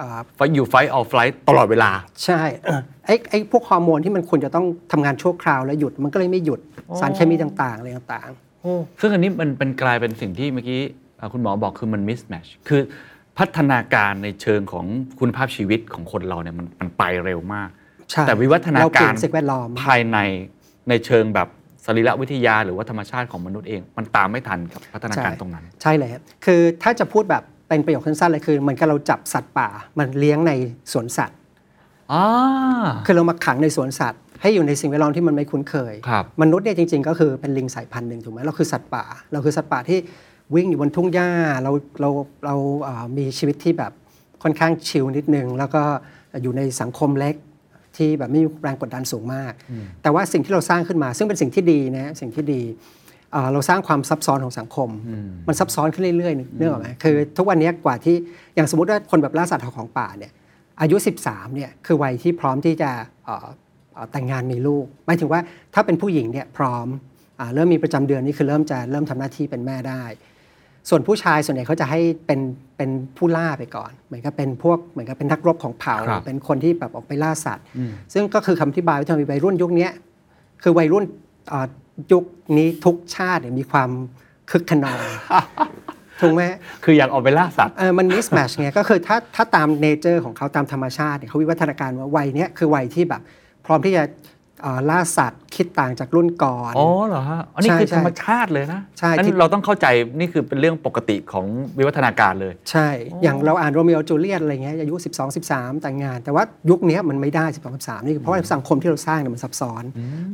อ่าไฟอยู่ไฟออฟไฟตลอดเวลา ใช่เออไอ้ไอ้พวกฮอร์โมนที่มันควรจะต้องทำงานชั่วคราวแล้วหยุดมันก็เลยไม่หยุดสารเคมีต่างๆอะไรต่างซึ่งอันนี้มันเป็นกลายเป็นสิ่งที่เมื่อกี้อ่าคุณหมอบอกคือมัน mismatch คือ พัฒนาการในเชิงของคุณภาพชีวิตของคนเราเนี่ยมันมันไปเร็วมากๆใช่แต่วิวัฒนาเปลี่กายรนสิ่งแวดล้อมภายในในเชิงแบบสรีรวิทยาหรือว่าธรรมชาติของมนุษย์เอง มันตามไม่ทันกับพัฒนาการใช่ตรงนั้น ใช่เลยครับคือถ้าจะพูดแบบเป็นประโยคสั้นๆเลยคือเหมือนกับเราจับสัตว์ป่ามันเลี้ยงในสวนสัตว์อ่าคือเรามาขังในสวนสัตว์ ให้อยู่ในสิ่งแวดล้อมที่มันไม่คุ้นเคยครับมนุษย์เนี่ยจริง ๆ ก็คือเป็นลิงสายพันธุ์หนึ่งถูกไหมเราคือสัตว์ป่า เราคือสัตว์ป่าที่ วิ่งอยู่บนทุ่งหญ้าเราเราเราเอ่อมีชีวิตที่แบบค่อนข้างชิลนิดนึง แล้วก็อยู่ในสังคมเล็กที่แบบไม่มีแรงกดดันสูงมาก แต่ว่าสิ่งที่เราสร้างขึ้นมา ซึ่งเป็นสิ่งที่ดีนะสิ่งที่ดีเอ่อเราสร้างความซับซ้อนของสังคม มันซับซ้อนขึ้นเรื่อยๆนึกนึกออกไหมคือ ทุกวันนี้กว่าที่อย่างสมมติว่าคนแบบล่าสัตว์หาของป่าเนี่ยอายุ 13เนี่ยคือวัยที่พร้อมที่จะเอ่อเอ่อแต่งงานมีลูกหมายถึงว่าถ้าเป็นผู้หญิงเนี่ยพร้อมอาเริ่มมีประจำเดือนนี่คือเริ่มจะเริ่มทำหน้าที่เป็นแม่ได้ ส่วนผู้ชายส่วนใหญ่เขาจะให้เป็นเป็นผู้ล่าไปก่อน เหมือนกับเป็นพวกเหมือนกับเป็นนักรบของเผ่าครับเป็นคนที่แบบออกไปล่าสัตว์ซึ่งก็คือคำอธิบายว่าทำไมวัยรุ่นยุคเนี้ยคือวัยรุ่นเอ่อยุคนี้ทุกชาติเนี่ยมีความคึกคะนอง ถูกไหม คืออยากออกไปล่าสัตว์ เออมัน mismatch ไงก็คือถ้าถ้าตาม nature ของเขาตามธรรมชาติเนี่ยเขาวิวัฒนาการว่าวัยเนี้ยคือวัยที่แบบ พร้อมที่จะเอ่อ ล่าสัตว์คิดต่างจากรุ่นก่อน อ๋อเหรอฮะอันนี้ใช่คือใช่ธรรมชาติเลยนะใช่อันที่นี้เราต้องเข้าใจนี่คือเป็นเรื่องปกติของวิวัฒนาการเลย ใช่ อย่างเราอ่านโรมิโอจูเลียตอะไรเงี้ยอายุ 12 13 แต่งงาน แต่ว่ายุคเนี้ยมันไม่ได้ 12 13 นี่คือเพราะว่าสังคมที่เราสร้างเนี่ยมันซับซ้อน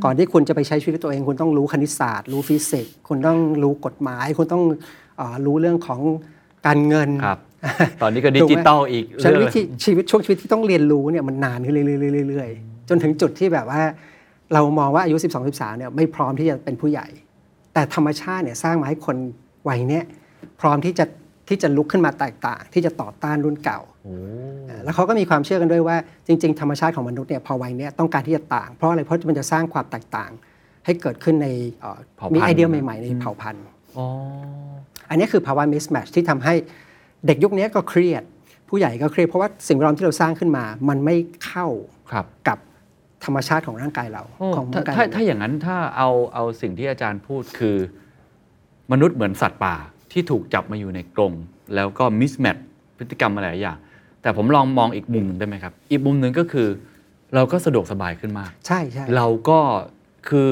ก่อนที่คุณจะไปใช้ชีวิตตัวเอง คุณต้องรู้คณิตศาสตร์ รู้ฟิสิกส์คุณต้องรู้กฎหมาย คุณต้องเอ่อรู้เรื่องของการเงินครับตอนนี้ก็ดิจิตอลอีกใช้เรื่องวิธีชีวิตช่วงชีวิตที่ต้องเรียนรู้เนี่ยมันนานขึ้นเรื่อยๆเรื่อยๆจนถึงจุดที่แบบว่า เรามองว่าอายุ 12 13เนี่ยไม่พร้อมที่จะเป็นผู้ใหญ่ แต่ธรรมชาติเนี่ยสร้างมาให้คนวัยเนี้ยพร้อมที่จะที่จะลุกขึ้นมาแตกต่าง ที่จะต่อต้านรุ่นเก่าอ่าแล้วเขาก็มีความเชื่อกันด้วยว่า จริง ๆ ธรรมชาติของมนุษย์เนี่ยพอวัยเนี้ยต้องการที่จะต่าง เพราะอะไรเพราะมันจะสร้างความแตกต่าง ให้เกิดขึ้นในเอ่อเผ่าพันธุ์มีไอเดียใหม่ๆ ในเผ่าพันธุ์อ๋ออันนี้คือภาวะ mismatch ที่ทำให้เด็กยุคนี้ก็เครียด ผู้ใหญ่ก็เครียดเพราะว่าสิ่งแวดล้อมที่เราสร้างขึ้นมา มันไม่เข้าครับกับ ธรรมชาติของร่างกายเราโอ้ของถ้าร่างกายถ้าเราถ้าอย่างนั้นถ้าเอาเอาสิ่งที่อาจารย์พูดคือ มนุษย์เหมือนสัตว์ป่าที่ถูกจับมาอยู่ในกรงแล้วก็มิสแมทพฤติกรรมอะไรหลายอย่าง แต่ผมลองมองอีกมุมหนึ่งได้ไหมครับ อีกมุมหนึ่งก็คือ เราก็สะดวกสบายขึ้นมาก ใช่ใช่เราก็คือ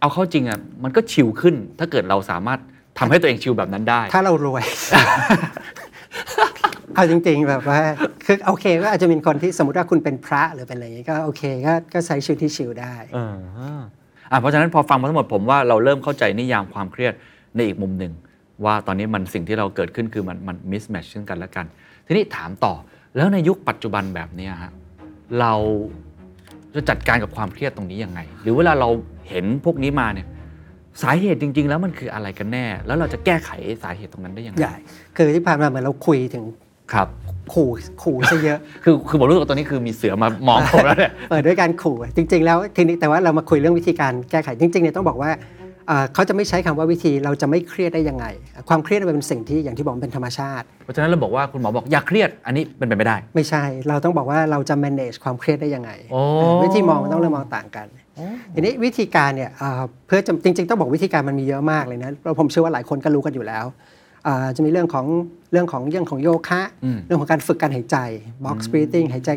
เอาเข้าจริงอะมันก็ชิลขึ้น ถ้าเกิดเราสามารถทำให้ตัวเองชิลแบบนั้นได้ ถ้าเรารวย เอาจริง ๆ แบบว่าคือโอเคก็อาจจะมีคนที่สมมติว่าคุณเป็นพระหรือเป็นอะไรอย่างงี้ก็โอเคก็ก็ใช้ชีวิตที่ชิลได้เอออะเพราะฉะนั้นพอฟังมาทั้งหมดผมว่าเราเริ่มเข้าใจนิยามความเครียดในอีกมุมหนึ่ง ว่าตอนนี้มันสิ่งที่เราเกิดขึ้นคือมันมันมิสแมชซึ่งกันและกัน ทีนี้ถามต่อแล้วในยุคปัจจุบันแบบเนี้ยฮะเราจะจัดการกับความเครียดตรงนี้ยังไง หรือเวลาเราเห็นพวกนี้มาเนี่ยสาเหตุจริง ๆ แล้วมันคืออะไรกันแน่ แล้วเราจะแก้ไขสาเหตุตรงนั้นได้ยังไงใหญ่คือที่ผ่านมาเหมือนเราคุยถึง ครับขู่ขู่ซะเยอะ คือคือผมรู้สึกว่าตอนนี้คือมีเสือมามองผมแล้วเนี่ยเปิดด้วยการขู่จริง ๆ แล้วทีนี้แต่ว่าเรามาคุยเรื่องวิธีการแก้ไขจริงๆเนี่ยต้องบอกว่าเอ่อเขาจะไม่ใช้คำว่าวิธีเราจะไม่เครียดได้ยังไง ความเครียดมันเป็นสิ่งที่อย่างที่บอกมันเป็นธรรมชาติ เพราะฉะนั้นเราบอกว่าคุณหมอบอกอย่าเครียดอันนี้เป็นไปไม่ได้ ไม่ใช่ เราต้องบอกว่าเราจะ manage ความเครียดได้ยังไงโอ้วิธีมองมันต้องเริ่มมองต่างกันทีนี้วิธีการเนี่ยเอ่อเพื่อจะจริง ๆ ต้องบอกวิธีการมันมีเยอะมากเลยนะเราผมเชื่อว่าหลายคนก็รู้กันอยู่แล้วเอ่อ จะมีเรื่องของเรื่องของเรื่องของโยคะอืมเรื่องของการฝึกการหายใจ box breathing หายใจ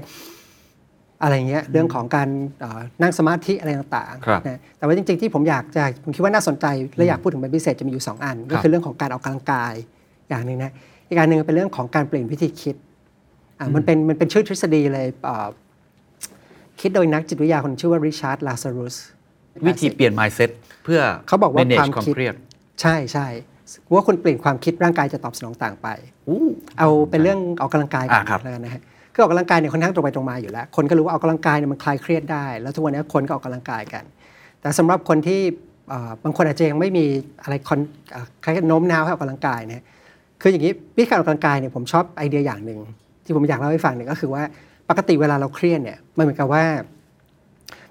อะไรเงี้ยเรื่องของการเอ่อนั่งสมาธิอะไรต่างครับๆนะแต่ว่าจริงๆ ที่ผมอยากจะผมคิดว่าน่าสนใจและอยากพูดถึงเป็นพิเศษจะมีอยู่ 2 อัน ก็ครับคือเรื่องของการออกกำลังกายอย่างหนึ่งนะอีกอันหนึ่งเป็นเรื่องของการเปลี่ยนวิธีคิดอะมันเป็นมันเป็นชื่อทฤษฎีเลยเอ่อคิดโดยนักจิตวิทยาคนชื่อว่าริชาร์ดลาซารุสวิธีเปลี่ยน mindset เพื่อเขาบอกว่า manage ความความคิดเครียดใช่ใช่ ว่าคุณเปลี่ยนความคิดร่างกายจะตอบสนองต่างไปอู้เอาเป็นเรื่องออกกำลังกายก่อนอ่าครับแล้วกันนะฮะคือออกกำลังกายเนี่ยค่อนข้างตรงไปตรงมาอยู่แล้ว คนก็รู้ว่าออกกำลังกายเนี่ยมันคลายเครียดได้ แล้วทุกวันนี้คนก็ออกกำลังกายกัน แต่สำหรับคนที่เอ่อบางคนอาจจะยังไม่มีอะไรคอนเอ่อคล้ายๆโน้มน้าวให้ออกกำลังกายเนี่ยคืออย่างนี้วิธีการออกกำลังกายเนี่ยผมชอบไอเดียอย่างหนึ่งที่ผมอยากเล่าให้ฟังเนี่ยก็คือว่าปกติเวลาเราเครียดเนี่ยมันเหมือนกับว่า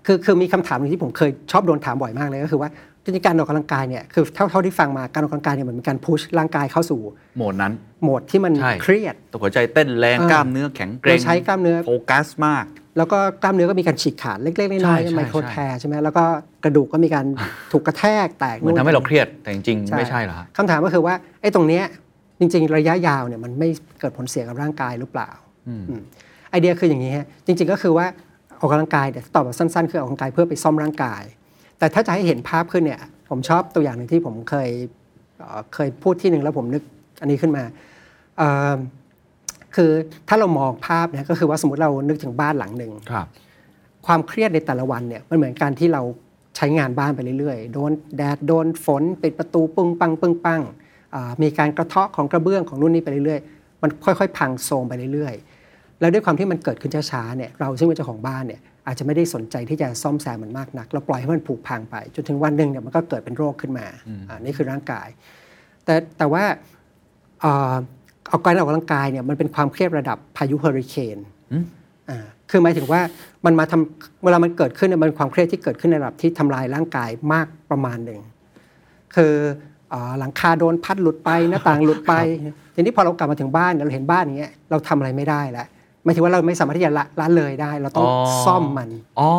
คือคือมีคำถามหนึงที่ผมเคยชอบโดนถามบ่อยมากเลยก็คือว่า จริงๆการออกกำลังกายเนี่ยคือเท่าเท่าที่ฟังมาการออกกำลังกายเนี่ยเหมือนเป็นการพุชร่างกายเข้าสู่โหมดนั้น โหมดที่มันใช่ เครียด ตัวหัวใจเต้นแรงเออ กล้ามเนื้อแข็งเกร็เรางใช้กล้ามเนื้อ โฟกัสมาก แล้วก็กล้ามเนื้อก็มีการฉีกขาดเล็กๆใช่น้อยใช่ๆไมโครแทร์ใช่ไหมแล้วก็กระดูกก็มีการ ถูกกระแทกแตกเหมือนทำให้เราเครียดแต่จริงๆใช่ไม่ใช่เหรอฮะ คำถามก็คือว่าไอ้ตรงเนี้ยจริง ๆ ระยะยาวเนี่ยมันไม่เกิดผลเสียกับร่างกายหรือเปล่าอืมไอเดียคืออย่างนี้ฮะจริง ๆ ก็คือว่าออกกำลังกายเนี่ยตอบแบบสั้น ๆ คือออกกำลังกายเพื่อไปซ่อมร่างกาย แต่ถ้าจะให้เห็นภาพขึ้นเนี่ย ผมชอบตัวอย่างหนึ่งที่ผมเคยเอ่อเคยพูดที่หนึ่งแล้วผมนึกอันนี้ขึ้นมาเอ่อคือถ้าเรามองภาพเนี่ยก็คือว่าสมมติเรานึกถึงบ้านหลังหนึ่งครับ ความเครียดในแต่ละวันเนี่ยมันเหมือนการที่เราใช้งานบ้านไปเรื่อยๆ โดนแดดโดนฝนปิดประตูปึ้งปังปึ้งปังอ่ามีการกระเทาะของกระเบื้องของนู่นนี่ไปเรื่อยๆ มันค่อยๆ พังโทรมไปเรื่อยๆ แล้วด้วยความที่มันเกิดขึ้นช้าๆเนี่ยเราซึ่งเป็นเจ้าของบ้านเนี่ย อาจจะไม่ได้สนใจที่จะซ่อมแซมมันมากนัก เราปล่อยให้มันผุพังไป จนถึงวันหนึ่งเนี่ยมันก็เกิดเป็นโรคขึ้นมาอ่านี่คือร่างกาย แต่แต่ว่าเอ่อออกการออกกำลังกายเนี่ยมันเป็นความเครียดระดับพายุเฮอริเคนอ่าคือหมายถึงว่ามันมาทำเวลามันเกิดขึ้นเนี่ยมันเป็นความเครียดที่เกิดขึ้นในระดับที่ทำลายร่างกายมากประมาณหนึ่งคืออาหลังคาโดนพัดหลุดไปหน้าต่างหลุดไปทีนี้พอเรากลับมาถึงบ้านเนี่ยเราเห็นบ้านอย่างเงี้ยเราทำอะไรไม่ได้แล้ว หมายถึงว่าเราไม่สามารถที่จะละละเลยได้ เราต้องอ๋อ ซ่อมมัน อ๋อ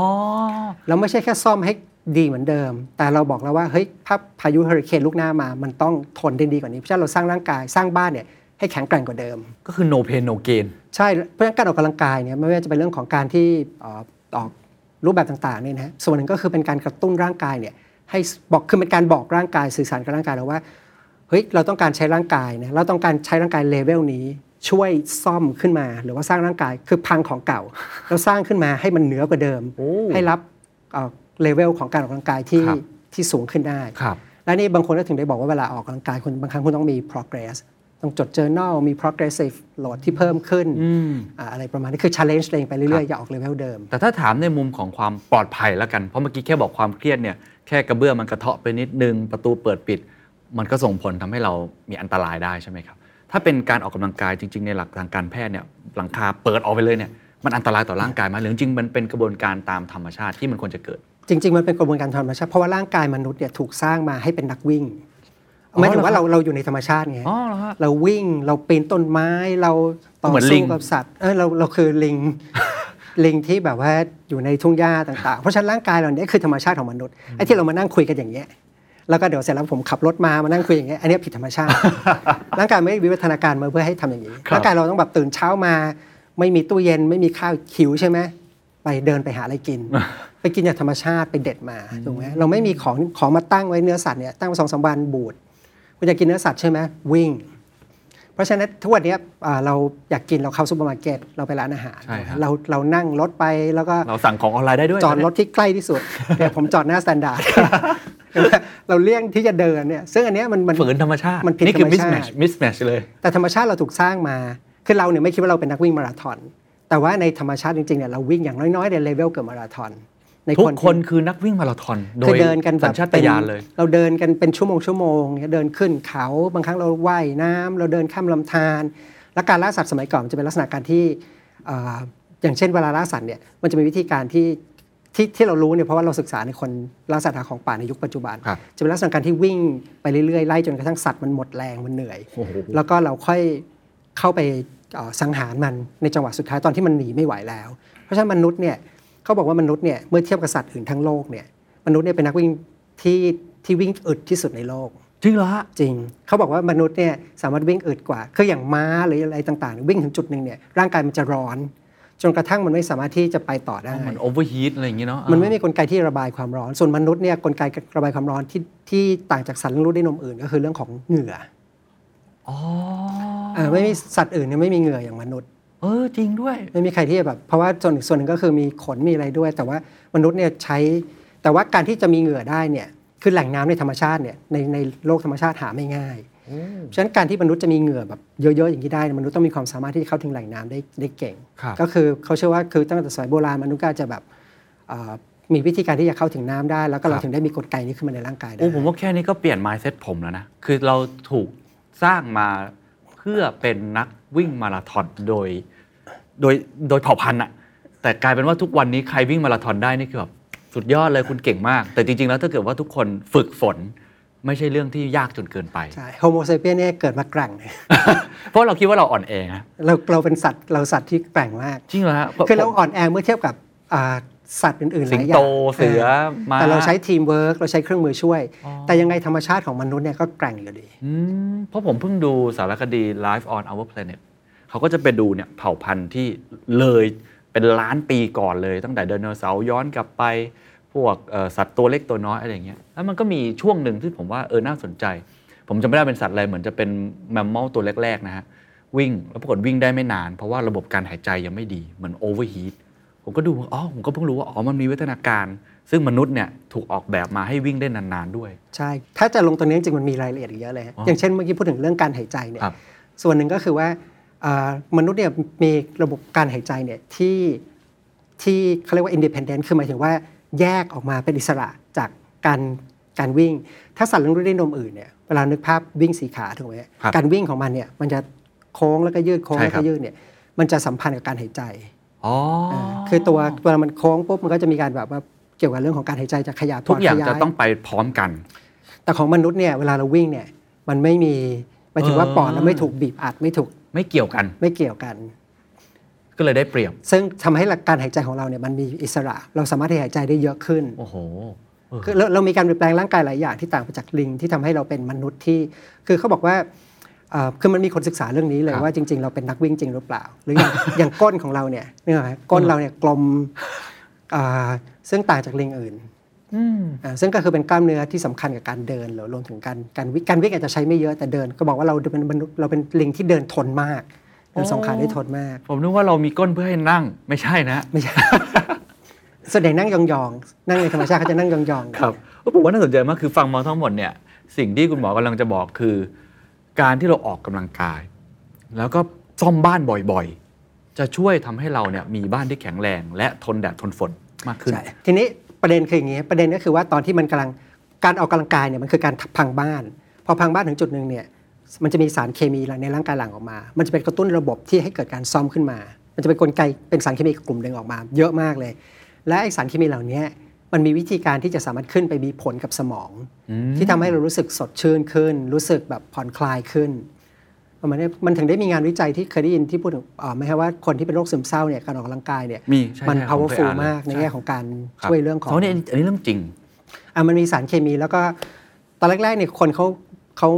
แล้วไม่ใช่แค่ซ่อมให้ดีเหมือนเดิม แต่เราบอกแล้วว่าเฮ้ยถ้าพายุเฮอริเคนลูกหน้ามา มันต้องทนได้ดีกว่านี้เพราะฉะนั้นเราสร้างร่างกายสร้างบ้านเนี่ยให้แข็งแกร่งกว่าเดิม ก็คือ no pain no gain ใช่เพราะฉะนั้นการออกกำลังกายเนี่ยไม่ว่าจะเป็นเรื่องของการที่เอ่อออกรูปแบบต่างๆเนี่ยนะฮะส่วนหนึ่งก็คือเป็นการกระตุ้นร่างกายเนี่ยให้บอกคือเป็นการบอกร่างกายสื่อสารกับร่างกายเราว่าเฮ้ยเราต้องการใช้ร่างกายนะเราต้องการใช้ร่างกายเลเวลนี้ ช่วยซ่อมขึ้นมา หรือว่าสร้างร่างกายคือพังของเก่าเราสร้างขึ้นมาให้มันเหนือกว่าเดิมโอ้ให้รับเลเวลของการออกกำลังกายที่ครับที่สูงขึ้นได้ครับและนี่บางคนก็ถึงได้บอกว่าเวลาออกกำลังกายคุณบางครั้งคุณต้องมี progress ต้องจด journal มี progressive load ที่เพิ่มขึ้นอ่าอะไรประมาณนี้คือ challenge ตัวเองไปเรื่อยๆ อย่าออกเลเวลเดิม แต่ถ้าถามในมุมของความปลอดภัยแล้วกัน เพราะเมื่อกี้แค่บอกความเครียดเนี่ยแค่กระเบื้องมันกระเทาะไปนิดนึง ประตูเปิดปิด มันก็ส่งผลทำให้เรามีอันตรายได้ใช่ไหมครับ ถ้าเป็นการออกกำลังกายจริง ๆ ในหลักทางการแพทย์เนี่ยหลังคาเปิดออกไปเลยเนี่ยมันอันตรายต่อร่างกายไหมหรือจริงๆมันเป็นกระบวนการตามธรรมชาติที่มันควรจะเกิด จริง ๆ มันเป็นกระบวนการธรรมชาติเพราะว่าร่างกายมนุษย์เนี่ยถูกสร้างมาให้เป็นนักวิ่งอ๋อหมายถึงว่าเหรอครัเราบเราอยู่ในธรรมชาติไงอ๋อเหรอฮะเราวิ่งเราปีนต้นไม้เราต่อเหมือนลิสู้งกับสัตว์เออเราเราคือลิงลิงที่แบบว่าอยู่ในทุ่งหญ้าต่างๆ เพราะฉะนั้นร่างกายเราเนี่ยคือธรรมชาติของมนุษย์ไอ้ที่เรามานั่งคุยกันอย่างเงี้ย แล้วก็เดี๋ยวเสร็จแล้วผมขับรถมามานั่งคุยอย่างเงี้ยอันเนี้ยผิดธรรมชาติ ร่างกายไม่ได้วิวัฒนาการมาเพื่อให้ทำอย่างนี้ครับร่างกายเราต้องแบบตื่นเช้ามา ไม่มีตู้เย็นไม่มีข้าวหิวใช่ไหมไปเดินไปหาอะไรกิน ไปกินจากธรรมชาติไปเด็ดมาถูกไหมเราไม่มีของของมาตั้งไว้เนื้อสัตว์เนี่ยตั้งมาสองสามวันบูดคุณอยากกินเนื้อสัตว์ใช่ไหมวิ่ง เพราะฉะนั้นทุกวันเนี้ยอ่าเราอยากกินเราเข้าซูเปอร์มาร์เก็ตเราไปร้านอาหารใช่ครับเราเรานั่งรถไปแล้วก็เราสั่งของออนไลน์ได้ด้วยจอดรถที่ใกล้ที่สุดเนี่ยผมจอดหน้า Standard เราเลี่ยงที่จะเดินเนี่ยซึ่งอันเนี้ยมันมันฝืนธรรมชาติมันผิดนี่คือธรรมชาติ mismatch mismatch เลย แต่ธรรมชาติเราถูกสร้างมา คือเราเนี่ยไม่คิดว่าเราเป็นนักวิ่งมาราธอนแต่ว่าในธรรมชาติจริงๆเนี่ยเราวิ่งอย่างน้อยๆในเลเวลเกือบมาราธอนในทุกที่คนคือนักวิ่งมาราธอนโดยคือเดินกันแบบเป็นสัญชาตญาณเลย เราเดินกันเป็นชั่วโมงชั่วโมงเนี่ยเดินขึ้นเขาบางครั้งเราว่ายน้ำเราเดินข้ามลำธารและการล่าสัตว์สมัยก่อนมันจะเป็นลักษณะการที่เอ่ออย่างเช่นเวลาล่าสัตว์เนี่ยมันจะมีวิธีการที่ ที่ที่เรารู้เนี่ยเพราะว่าเราศึกษาในคนล่าสัตว์หาของป่าในยุคปัจจุบัน ครับจะเป็นลักษณะการที่วิ่งไปเรื่อยๆไล่จนกระทั่งสัตว์มันหมดแรงมันเหนื่อย โอ้โห แล้วก็เราค่อยเข้าไปเอ่อสังหารมันในจังหวะสุดท้ายตอนที่มันหนีไม่ไหวแล้ว เพราะฉะนั้นมนุษย์เนี่ยเขาบอกว่ามนุษย์เนี่ยเมื่อเทียบกับสัตว์อื่นทั้งโลกเนี่ยมนุษย์เนี่ยเป็นนักวิ่งที่ที่วิ่งอึดที่สุดในโลก จริงเหรอฮะ จริง เขาบอกว่ามนุษย์เนี่ยสามารถวิ่งอึดกว่า คืออย่างม้าหรืออะไรต่างๆ วิ่งถึงจุดหนึ่งเนี่ยร่างกายมันจะร้อน จนกระทั่งมันไม่สามารถที่จะไปต่อได้มัน overheat อะไรอย่างงี้เนาะมันไม่มีกลไกที่ระบายความร้อน ส่วนมนุษย์เนี่ยกลไกระบายความร้อนที่ที่ต่างจากสัตว์เลี้ยงลูกด้วยนมอื่น ก็คือเรื่องของเหงื่ออ๋อเออไม่มีสัตว์อื่นเนี่ยไม่มีเหงื่ออย่างมนุษย์เออจริงด้วย ไม่มีใครที่จะแบบเพราะว่าส่วนส่วนหนึ่งก็คือมีขนมีอะไรด้วย แต่ว่ามนุษย์เนี่ยใช้ แต่ว่าการที่จะมีเหงื่อได้เนี่ยคือแหล่งน้ำในธรรมชาติเนี่ยในในโลกธรรมชาติหาไม่ง่าย ฉะนั้นการที่มนุษย์จะมีเหงื่อแบบเยอะๆอย่างนี้ได้เนี่ยมนุษย์ต้องมีความสามารถที่จะเข้าถึงแหล่งน้ำได้ได้เก่งครับก็คือเขาเชื่อว่าคือตั้งแต่สมัยโบราณมนุษย์ก็อาจจะแบบเอ่อมีวิธีการที่จะเข้าถึงน้ำได้ แล้วก็เราถึงได้มีกลไกนี้ขึ้นมาในร่างกายได้โอ้ผมว่าแค่นี้ก็เปลี่ยน mindset ผมแล้วนะคือเราถูกสร้างมาเพื่อเป็นนักวิ่งมาราธอนโดยโดยโดยเผ่าพันธุ์อะแต่กลายเป็นว่าทุกวันนี้ใครวิ่งมาราธอนได้นี่คือแบบสุดยอดเลยคุณเก่งมาก แต่จริงๆแล้วถ้าเกิดว่าทุกคนฝึกฝน ไม่ใช่เรื่องที่ยากจนเกินไป ใช่ Homo sapiens เนี่ยเกิดมาแกร่งเลยเพราะเราคิดว่าเราอ่อนแอฮะเราเราเป็นสัตว์เราสัตว์ที่แกร่งมาก จริงเหรอฮะคือเราอ่อนแอเมื่อเทียบกับอ่าสัตว์อื่นๆหสิลายอย่าโตเสือม้าแต่เราใช้ทีมเวิร์กเราใช้เครื่องมือช่วย แต่ยังไงธรรมชาติของมนุษย์เนี่ยก็แกร่งอยู่ดีอืมเพราะผมเพิ่งดูสารคดี Life on Our Planet เขาก็จะไปดูเนี่ยเผ่าพันธุ์ที่เลยเป็นล้านปีก่อนเลย ตั้งแต่ไดโนเสาร์ย้อนกลับไป พวกเอ่อสัตว์ตัวเล็กตัวน้อยอะไรอย่างเงี้ยแล้วมันก็มีช่วงหนึ่งที่ผมว่าเออน่าสนใจ ผมจำไม่ได้เป็นสัตว์อะไรเหมือนจะเป็น mammal ตัวแรกๆนะฮะวิ่งแล้วปรากฏวิ่งได้ไม่นาน เพราะว่าระบบการหายใจยังไม่ดีเหมือน overheat ผมก็ดูอ๋อผมก็เพิ่งรู้ว่าอ๋อมันมีวิวัฒนาการ ซึ่งมนุษย์เนี่ยถูกออกแบบมาให้วิ่งได้นานๆด้วย ใช่ ถ้าจะลงตรงนี้จริงๆมันมีรายละเอียดอีกเยอะเลยฮะอ๋อออย่างเช่นเมื่อกี้พูดถึงเรื่องการหายใจเนี่ยครับส่วนหนึ่งก็คือว่าอ่ามนุษย์เนี่ยมีระบบการหายใจเนี่ยที่ที่เขาเรียกว่า independent คือหมายถึงว่า แยกออกมาเป็นอิสระจากการการวิ่ง ถ้าสัตว์เลี้ยงลูกด้วยนมอื่นเนี่ยเวลานึกภาพวิ่งสีขาถูกไหมครับการวิ่งของมันเนี่ยมันจะโค้งแล้วก็ยืดโค้งใช่แล้วครัก็บยืดเนี่ยมันจะสัมพันธ์กับการหายใจอ๋อคือตัวเวลามันโค้งปุ๊บมันก็จะมีการแบบว่าเกี่ยวกับเรื่องของการหายใจจะขยายทุกอย่างขยจะต้องไปพร้อมกัน แต่ของมนุษย์เนี่ยเวลาเราวิ่งเนี่ยมันไม่มีหมายถึงว่าเออ ปอดเราไม่ถูกบีบอัดไม่ถูกไม่เกี่ยวกัน ไม่เกี่ยวกัน ก็เลยได้เปรียบ ซึ่งทำให้หลักการหายใจของเราเนี่ยมันมีอิสระ เราสามารถที่หายใจได้เยอะขึ้นโอ้โหเออคือเราเรามีการเปลี่ยนแปลงร่างกายหลายอย่างที่ต่างไปจากลิงที่ทำให้เราเป็นมนุษย์ที่ คือเขาบอกว่าเอ่อคือมันมีคนศึกษาเรื่องนี้เลยครับว่าจริง ๆ เราเป็นนักวิ่งจริงหรือเปล่า หรืออย่างอย่างก้นของเราเนี่ยนี่ไหมก้นเราเนี่ยกลมอ่าซึ่งต่างจากลิงอื่นอืมอ่าซึ่งก็คือเป็นกล้ามเนื้อที่สำคัญกับการเดินหรือรวมถึงการการวิ่งการวิ่งอาจจะใช้ไม่เยอะแต่เดิน ก็บอกว่าเราเป็นมนุษย์เราเป็นลิงที่เดินทนมาก เดินสองขาได้ทนมาก ผมนึกว่าเรามีก้นเพื่อให้นั่งไม่ใช่นะ ไม่ใช่ส่วนใหญ่นั่งยองๆ นั่งในธรรมชาติเขาจะนั่งยองๆ ครับผมว่าน่าสนใจมากคือฟังมาทั้งหมดเนี่ยสิ่งที่คุณหมอกำลังจะบอกคือ การที่เราออกกำลังกาย แล้วก็ซ่อมบ้านบ่อยๆ จะช่วยทำให้เราเนี่ยมีบ้านที่แข็งแรง และทนแดดทนฝนมากขึ้นใช่ทีนี้ประเด็นคืออย่างนี้ประเด็นก็คือว่าตอนที่มันกำลังการออกกำลังกายเนี่ยมันคือการพังบ้าน พอพังบ้านถึงจุดหนึ่งเนี่ย มันจะมีสารเคมีในร่างกายหลั่งออกมา มันจะเป็นกระตุ้นระบบที่ให้เกิดการซ่อมขึ้นมา มันจะเป็นกลไกเป็นสารเคมีกลุ่มหนึ่งออกมา เยอะมากเลย และไอสารเคมีเหล่านี้มันมีวิธีการที่จะสามารถขึ้นไปมีผลกับสมอง ที่ทำให้เรารู้สึกสดชื่นขึ้น รู้สึกแบบผ่อนคลายขึ้นประมาณนี้มันถึงได้มีงานวิจัยที่เคยได้ยินที่พูดถึงอ่าไม่ใช่ว่าคนที่เป็นโรคซึมเศร้าเนี่ยการออกกำลังกายเนี่ยมีใช่มันใช่ผมเคย powerful อ่านเลยมากในใช่แง่ของการครับช่วยเรื่องของเพราะนี่อันนี้เรื่องจริงอะมันมีสารเคมีแล้วก็ตอนแรกๆเนี่ยคนเขาเขา